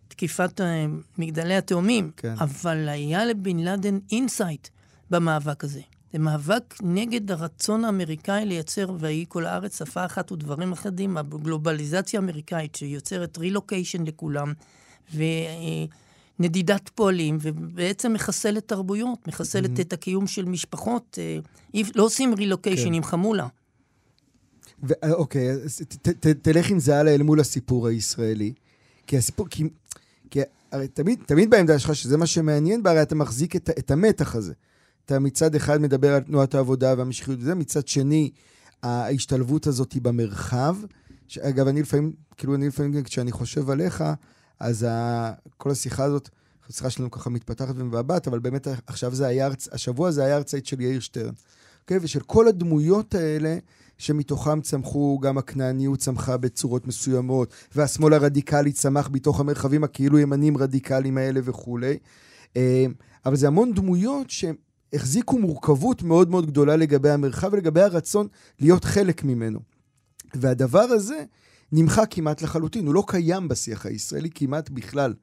לתקיפת אה, מגדלי התאומים, כן. אבל היה לבן לאדן insight במאבק הזה. זה מאבק נגד הרצון האמריקאי לייצר ויהי כל הארץ שפה אחת ודברים אחדים, הגלובליזציה האמריקאית שיוצרת רילוקיישן לכולם, ונדידת פועלים, ובעצם מחסלת תרבויות, מחסלת את הקיום של משפחות. אה, לא עושים רילוקיישן כן. עם חמולה. ו- אה, אוקיי, אז ת, ת, תלך עם זה הלאה אל מול הסיפור הישראלי. כי הסיפור, כי, כי הרי תמיד, תמיד בעמדה שלך, שזה מה שמעניין בה, הרי אתה מחזיק את, את המתח הזה. אתה מצד אחד מדבר על תנועת העבודה והמשיחיות וזה, מצד שני, ההשתלבות הזאת היא במרחב. אגב, אני לפעמים, כאילו, אני לפעמים, כשאני חושב עליך, אז ה, כל השיחה הזאת, השיחה שלנו ככה מתפתחת ומבעבעת, אבל באמת עכשיו זה היה, השבוע זה היה הרצאית של יאיר שטרן. אוקיי? ושל כל הדמויות האלה, שמתוכם צמחו, גם הכנעניות צמחה בצורות מסוימות, והשמאל הרדיקלי צמח בתוך המרחבים הכאילו ימנים רדיקליים האלה וכולי. אה, אבל זה המון דמויות שהחזיקו מורכבות מאוד מאוד גדולה לגבי המרחב ולגבי הרצון להיות חלק ממנו. והדבר הזה נמחק כמעט לחלוטין, הוא לא קיים בשיח הישראלי כמעט בכלל.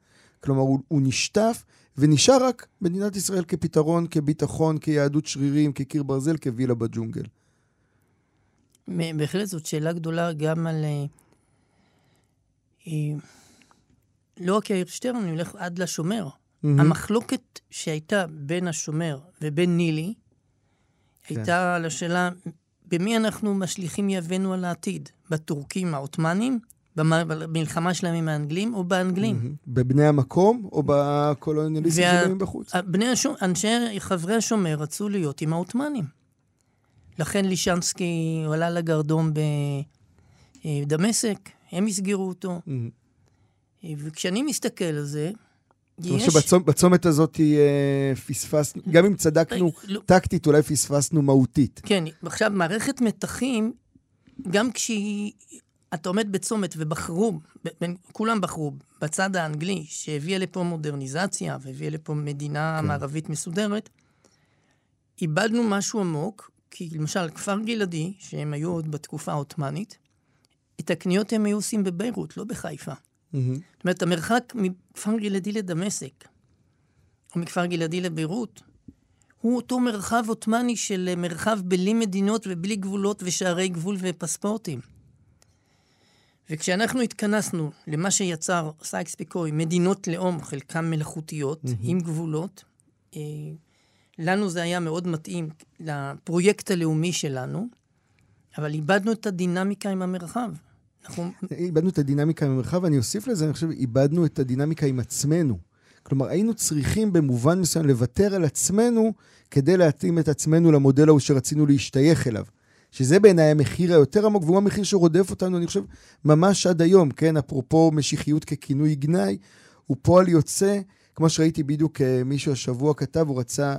כלומר, הוא, הוא נשטף ונשאר רק מדינת ישראל כפתרון, כביטחון, כיהדות שרירים, כקיר ברזל, כווילה בג'ונגל. בהחלט זאת שאלה גדולה גם על... אה, אה, לא רק יאיר שטרן, אני הולך עד לשומר. מהמם. המחלוקת שהייתה בין השומר ובין נילי, כן. הייתה על השאלה, במי אנחנו משליכים יהבנו על העתיד? בטורקים העות'מאנים? במ- במלחמה שלהם עם האנגלים או באנגלים? מהמם. בבני המקום או בקולוניאליסטים וה- שבאים בחוץ? בני השומר, אנשי, חברי השומר רצו להיות עם העות'מאנים. לכן לישנסקי עלה לגרדום בדמשק, הם הסגירו אותו. מהמם. וכשאני מסתכל על זה, זאת אומרת יש... שבצומת הזאת אה, פספסנו, גם אם צדקנו לא, טקטית, אולי פספסנו מהותית. כן, עכשיו, מערכת מתחים, גם כשהיא... אתה עומד בצומת ובחרו, בין, כולם בחרו בצד האנגלי, שהביאה לפה מודרניזציה והביאה לפה מדינה כן. מערבית מסודרת, איבדנו משהו עמוק, כי למשל, כפר גלעדי, שהם היו עוד בתקופה העות'מאנית, את הקניות הם היו עושים בביירות, לא בחיפה. מהמם. זאת אומרת, המרחק מכפר גלעדי לדמשק, או מכפר גלעדי לביירות, הוא אותו מרחב עות'מאני של מרחב בלי מדינות ובלי גבולות ושערי גבול ופספורטים. וכשאנחנו התכנסנו למה שיצר סייקס פיקוי, מדינות לאום, חלקן מלאכותיות, mm-hmm. עם גבולות, אה, לנו זה היה מאוד מתאים לפרויקט הלאומי שלנו, אבל איבדנו את הדינמיקה עם המרחב. אנחנו איבדנו את הדינמיקה במרחב, ואני אוסיף לזה, אני חושב, איבדנו את הדינמיקה עם עצמנו. כלומר, היינו צריכים במובן מסוים לוותר על עצמנו כדי להתאים את עצמנו למודל ההוא שרצינו להשתייך אליו. שזה בעיניי המחיר היותר עמוק, והוא המחיר שרודף אותנו, אני חושב, ממש עד היום, כן? אפרופו משיחיות ככינוי גנאי, הוא פועל יוצא, כמו שראיתי בדיוק אה, מישהו השבוע כתב, הוא רצה,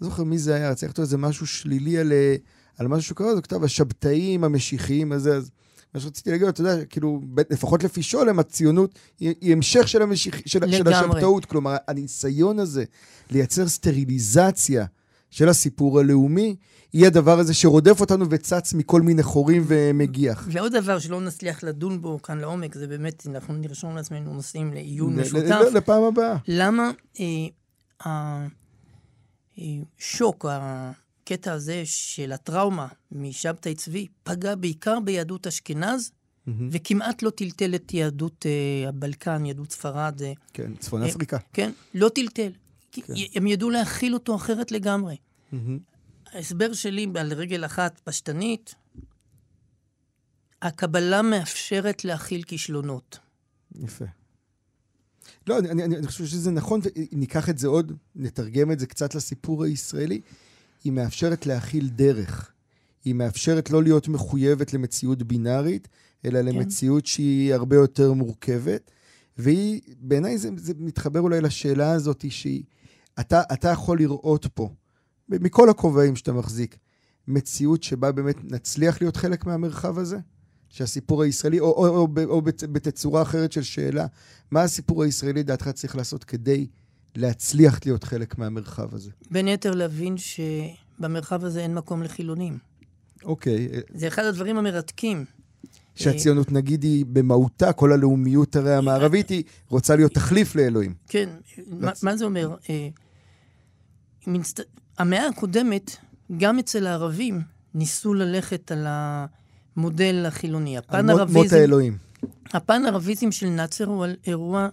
לא זוכר מי זה היה, רצה לכתוב איזה משהו שלילי על, אה, על משהו שקרה, הוא כתב, השבתאים המשיחיים, אז, אז מה שרציתי להגיד, אתה יודע, כאילו, לפחות לפי שולם, הציונות היא, היא המשך של, המשיח, של, של. השבתאות. כלומר, הניסיון הזה לייצר סטריליזציה של הסיפור הלאומי, היא הדבר הזה שרודף אותנו וצץ מכל מיני חורים ומגיח. ועוד דבר שלא נצליח לדון בו כאן לעומק, זה באמת, אנחנו נרשום לעצמנו נושאים לעיון משותף. לפעם הבאה. למה אה, השוק, הקטע הזה של הטראומה משבתאי צבי פגע בעיקר ביהדות אשכנז, מהמם. וכמעט לא טלטל את יהדות אה, הבלקן, יהדות ספרד. אה, כן, צפון אה, אפריקה. כן, לא טלטל. כן. הם ידעו להכיל אותו אחרת לגמרי. מהמם. ההסבר שלי על רגל אחת פשטנית, הקבלה מאפשרת להכיל כישלונות. יפה. לא, אני, אני, אני חושב שזה נכון, וניקח את זה עוד, נתרגם את זה קצת לסיפור הישראלי. היא מאפשרת להכיל דרך. היא מאפשרת לא להיות מחויבת למציאות בינארית, אלא כן. למציאות שהיא הרבה יותר מורכבת. והיא, בעיניי זה, זה מתחבר אולי לשאלה הזאת שהיא, אתה, אתה יכול לראות פה, מכל הכובעים שאתה מחזיק, מציאות שבה באמת נצליח להיות חלק מהמרחב הזה? שהסיפור הישראלי, או, או, או, או בת- בתצורה אחרת של שאלה, מה הסיפור הישראלי דעתך צריך לעשות כדי להצליח להיות חלק מהמרחב הזה? בין היתר להבין שבמרחב הזה אין מקום לחילונים. אוקיי, זה אחד הדברים המרתקים. שהציונות נגיד היא במהותה, כל הלאומיות הרי המערבית היא רוצה להיות תחליף לאלוהים. כן, מה, זה אומר? אה. המאה הקודמת, גם אצל הערבים, ניסו ללכת על המודל החילוני. הפן על מות- ערביזם, האלוהים. הפן ערביזם של נאצר הוא על אירוע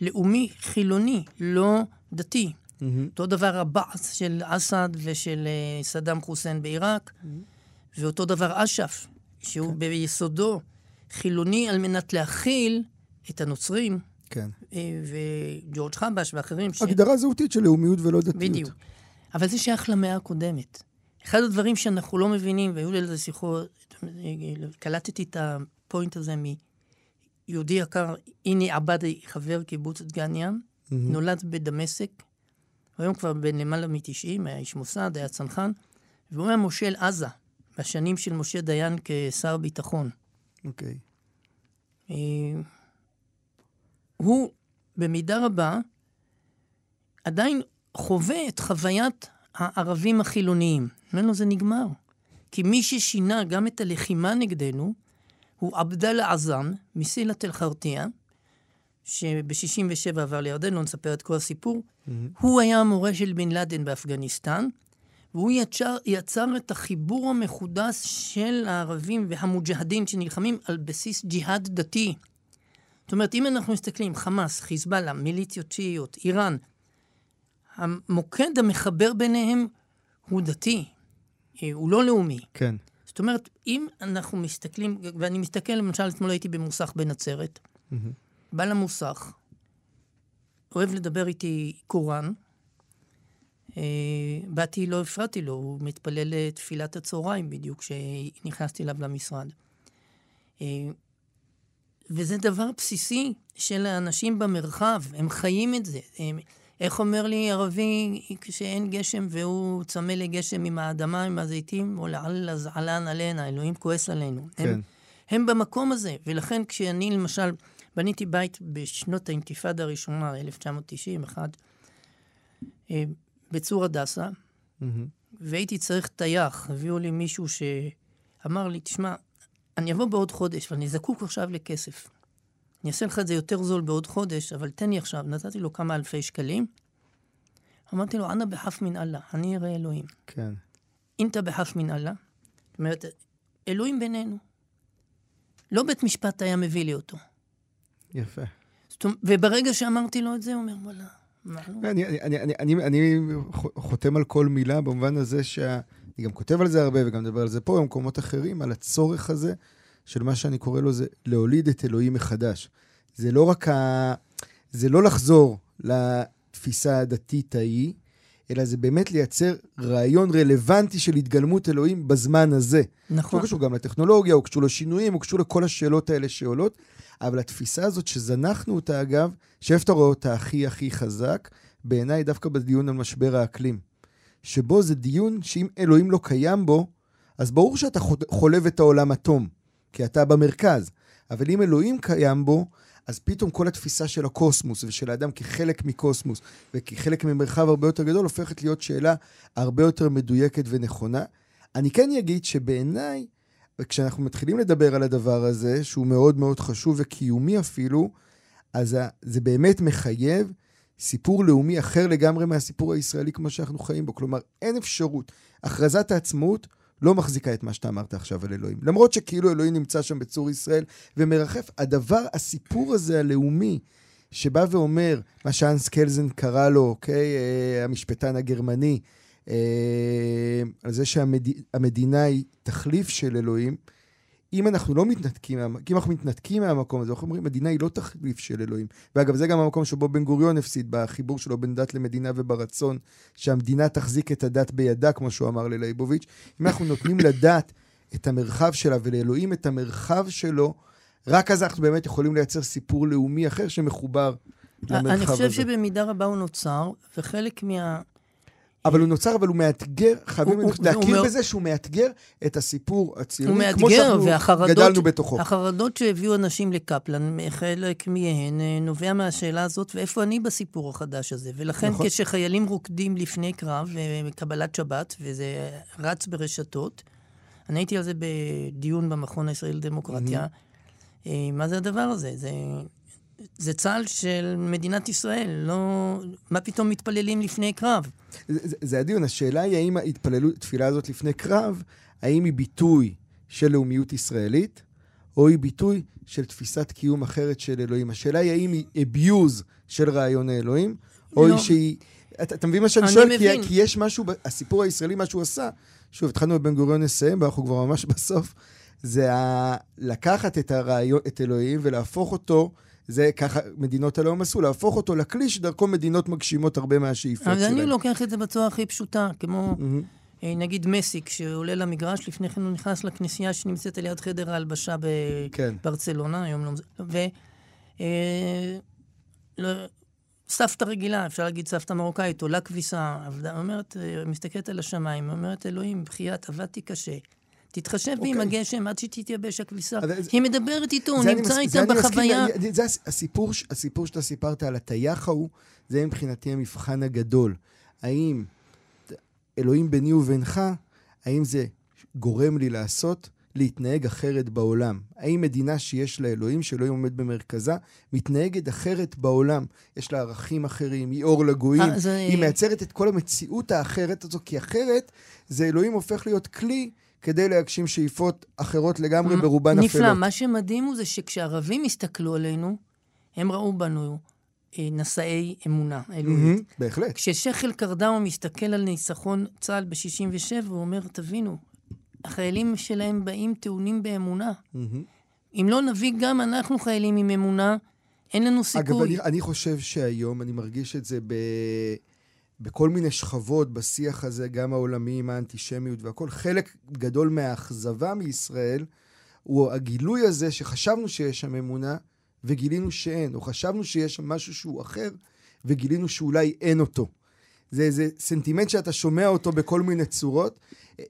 לאומי חילוני, לא דתי. מהמם. אותו דבר הבעת' של אסד ושל אה, סדאם חוסיין בעיראק, ואותו דבר אש"ף, שהוא כן. ביסודו חילוני על מנת להכיל את הנוצרים, כן. אה, וג'ורג' חבש ואחרים. ש... הגדרה זהותית של לאומיות ולא דתיות. בדיוק. אבל זה שייך למאה הקודמת. אחד הדברים שאנחנו לא מבינים, והיו לי על זה שיחות, קלטתי את הפוינט הזה מיהודי יקר, הנה עבדי, חבר קיבוץ דגניה, מהמם. נולד בדמשק, היום כבר בן למעלה מ-90, היה איש מוסד, היה צנחן, והוא היה מושל עזה, בשנים של משה דיין כשר ביטחון. אוקיי. אה, הוא במידה רבה עדיין חווה את חוויית הערבים החילוניים. ממנו זה נגמר. כי מי ששינה גם את הלחימה נגדנו הוא עבדאללה עזאם מסילת אל-חרטיה, שב-67' עבר לירדן, לא נספר את כל הסיפור. מהמם. הוא היה המורה של בן לאדן באפגניסטן, והוא יצר, יצר את החיבור המחודש של הערבים והמוג'הדין שנלחמים על בסיס ג'יהאד דתי. זאת אומרת, אם אנחנו מסתכלים, חמאס, חיזבאללה, מיליציות שיעיות, איראן, המוקד המחבר ביניהם הוא דתי, אה, הוא לא לאומי. כן. זאת אומרת, אם אנחנו מסתכלים, ואני מסתכל, למשל, אתמול הייתי במוסך בנצרת. בא למוסך, אוהב לדבר איתי קוראן. אה, באתי, לא הפרעתי לו, הוא מתפלל לתפילת הצהריים בדיוק, כשנכנסתי אליו למשרד. אה, וזה דבר בסיסי של האנשים במרחב, הם חיים את זה. הם, איך אומר לי ערבי, כשאין גשם והוא צמא לגשם עם האדמה, עם הזיתים, או לאללה זעלן עלינה, אלוהים כועס עלינו. כן. הם, הם במקום הזה, ולכן כשאני למשל בניתי בית בשנות האינתיפאדה הראשונה, 1991, אה, בצור הדסה, מהמם. והייתי צריך טייח. הביאו לי מישהו שאמר לי, תשמע, אני אבוא בעוד חודש, ואני זקוק עכשיו לכסף. אני אעשה לך את זה יותר זול בעוד חודש, אבל תן לי עכשיו. נתתי לו כמה אלפי שקלים. אמרתי לו, אנא בחף מן אללה, אני אראה אלוהים. כן. אינתה בחף מן אללה. זאת אומרת, אלוהים בינינו. לא בית משפט היה מביא לי אותו. יפה. וברגע שאמרתי לו את זה, הוא אומר, וואלה, מה לא? אני, אני, אני, אני, אני, אני חותם על כל מילה במובן הזה שה... אני גם כותב על זה הרבה וגם מדבר על זה פה במקומות אחרים, על הצורך הזה של מה שאני קורא לו זה להוליד את אלוהים מחדש. זה לא רק ה... זה לא לחזור לתפיסה הדתית ההיא, אלא זה באמת לייצר רעיון רלוונטי של התגלמות אלוהים בזמן הזה. נכון. שהוא קשור גם לטכנולוגיה, הוא קשור לשינויים, הוא קשור לכל השאלות האלה שעולות, אבל התפיסה הזאת שזנחנו אותה, אגב, שאיפה רואה אותה הכי הכי חזק, בעיניי דווקא בדיון על משבר האקלים. שבו זה דיון שאם אלוהים לא קיים בו, אז ברור שאתה חו- חולב את העולם אטום, כי אתה במרכז. אבל אם אלוהים קיים בו, אז פתאום כל התפיסה של הקוסמוס ושל האדם כחלק מקוסמוס וכחלק ממרחב הרבה יותר גדול, הופכת להיות שאלה הרבה יותר מדויקת ונכונה. אני כן אגיד שבעיניי, וכשאנחנו מתחילים לדבר על הדבר הזה, שהוא מאוד מאוד חשוב וקיומי אפילו, אז זה באמת מחייב סיפור לאומי אחר לגמרי מהסיפור הישראלי כמו שאנחנו חיים בו. כלומר, אין אפשרות. הכרזת העצמאות לא מחזיקה את מה שאתה אמרת עכשיו על אלוהים. למרות שכאילו אלוהים נמצא שם בצור ישראל ומרחף, הדבר, הסיפור הזה הלאומי, שבא ואומר, מה שאנס קלזן קרא לו, אוקיי, אה, המשפטן הגרמני, אה, על זה שהמדינה היא תחליף של אלוהים, אם אנחנו לא מתנתקים, אם אנחנו מתנתקים מהמקום הזה, אנחנו אומרים, מדינה היא לא תחליף של אלוהים. ואגב, זה גם המקום שבו בן גוריון הפסיד, בחיבור שלו בין דת למדינה וברצון שהמדינה תחזיק את הדת בידה, כמו שהוא אמר ללייבוביץ'. אם אנחנו נותנים לדת את המרחב שלה ולאלוהים את המרחב שלו, רק אז אנחנו באמת יכולים לייצר סיפור לאומי אחר שמחובר למרחב הזה. אני חושב שבמידה רבה הוא נוצר, וחלק מה... אבל הוא נוצר, אבל הוא מאתגר, חייבים הוא, להכיר הוא בזה שהוא מאתגר את הסיפור הציוני, כמו שאנחנו גדלנו בתוכו. החרדות שהביאו אנשים לקפלן, חלק מהן אה, נובע מהשאלה הזאת, ואיפה אני בסיפור החדש הזה. ולכן נכון. כשחיילים רוקדים לפני קרב, וקבלת שבת, וזה רץ ברשתות, אני הייתי על זה בדיון במכון הישראלי לדמוקרטיה, mm-hmm. מה זה הדבר הזה? זה זה צה"ל של מדינת ישראל, לא... מה פתאום מתפללים לפני קרב? זה, זה הדיון, השאלה היא האם ההתפללות, התפילה הזאת לפני קרב, האם היא ביטוי של לאומיות ישראלית, או היא ביטוי של תפיסת קיום אחרת של אלוהים. השאלה היא האם היא abuse של רעיון האלוהים, או לא. היא שהיא... אתה, אתה מבין מה שאני שואל? כי, כי יש משהו, הסיפור הישראלי, מה שהוא עשה, שוב, התחלנו בבן גוריון נסיים, ואנחנו כבר ממש בסוף, זה ה... לקחת את הרעיון, את אלוהים, ולהפוך אותו זה ככה מדינות הלאום עשו, להפוך אותו לכלי שדרכו מדינות מגשימות הרבה מהשאיפות שלהם. אז אני לוקח את זה בצורה הכי פשוטה, כמו mm-hmm. נגיד מסי, כשעולה למגרש, לפני כן הוא נכנס לכנסייה שנמצאת על יד חדר ההלבשה בברצלונה, כן. היום לא... ו... אה, לא, סבתא רגילה, אפשר להגיד סבתא מרוקאית, עולה כביסה, אומרת, אה, מסתכלת על השמיים, אומרת, אלוהים, בחייאת, עבדתי קשה. תתחשב בי עם אוקיי. הגשם עד שתתייבש הכביסה. היא מדברת איתו, הוא נמצא איתה בחוויה. זה הסיפור, שאתה סיפרת על הטייח ההוא, זה מבחינתי המבחן הגדול. האם אלוהים ביני ובינך, האם זה גורם לי לעשות, להתנהג אחרת בעולם? האם מדינה שיש לה אלוהים, שאלוהים עומד במרכזה, מתנהגת אחרת בעולם? יש לה ערכים אחרים, היא אור לגויים, אה, היא מייצרת את כל המציאות האחרת הזו, כי אחרת זה אלוהים הופך להיות כלי כדי להגשים שאיפות אחרות לגמרי, ברובן אפלות. נפלא. מה שמדהים הוא זה שכשערבים הסתכלו עלינו, הם ראו בנו אה, נשאי אמונה אלוהית. Mm-hmm, בהחלט. כששייח' אל-קרדאו מסתכל על ניצחון צה"ל ב-67, הוא אומר, תבינו, החיילים שלהם באים טעונים באמונה. Mm-hmm. אם לא נביא גם אנחנו חיילים עם אמונה, אין לנו סיכוי. אגב, אני, אני חושב שהיום, אני מרגיש את זה ב... בכל מיני שכבות בשיח הזה, גם העולמי עם האנטישמיות והכל, חלק גדול מהאכזבה מישראל הוא הגילוי הזה שחשבנו שיש שם אמונה וגילינו שאין, או חשבנו שיש שם משהו שהוא אחר וגילינו שאולי אין אותו. זה איזה סנטימנט שאתה שומע אותו בכל מיני צורות,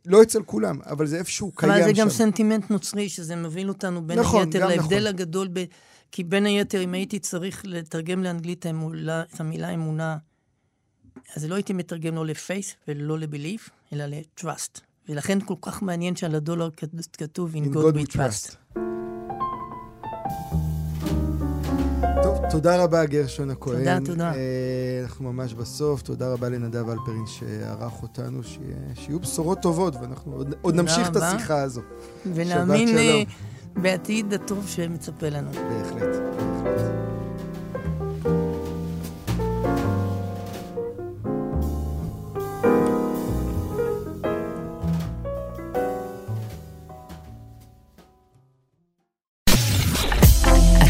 לא אצל כולם, אבל זה איפשהו קיים שם. אבל זה גם סנטימנט נוצרי, שזה מוביל אותנו בין נכון, היתר להבדל נכון. הגדול, ב... כי בין היתר, אם הייתי צריך לתרגם לאנגלית את המילה אמונה, אז לא הייתי מתרגם לא ל faith ולא ל belief, אלא ל trust. ולכן כל כך מעניין שעל הדולר כתוב In, God, God we trust. טוב, תודה רבה, גרשון הכהן. תודה, תודה. אה, אנחנו ממש בסוף. תודה רבה לנדב אלפרין שערך אותנו, שיהיו בשורות טובות, ואנחנו עוד, עוד נמשיך רבה. את השיחה הזו. ונאמין אה, בעתיד הטוב שמצפה לנו. בהחלט. בהחלט.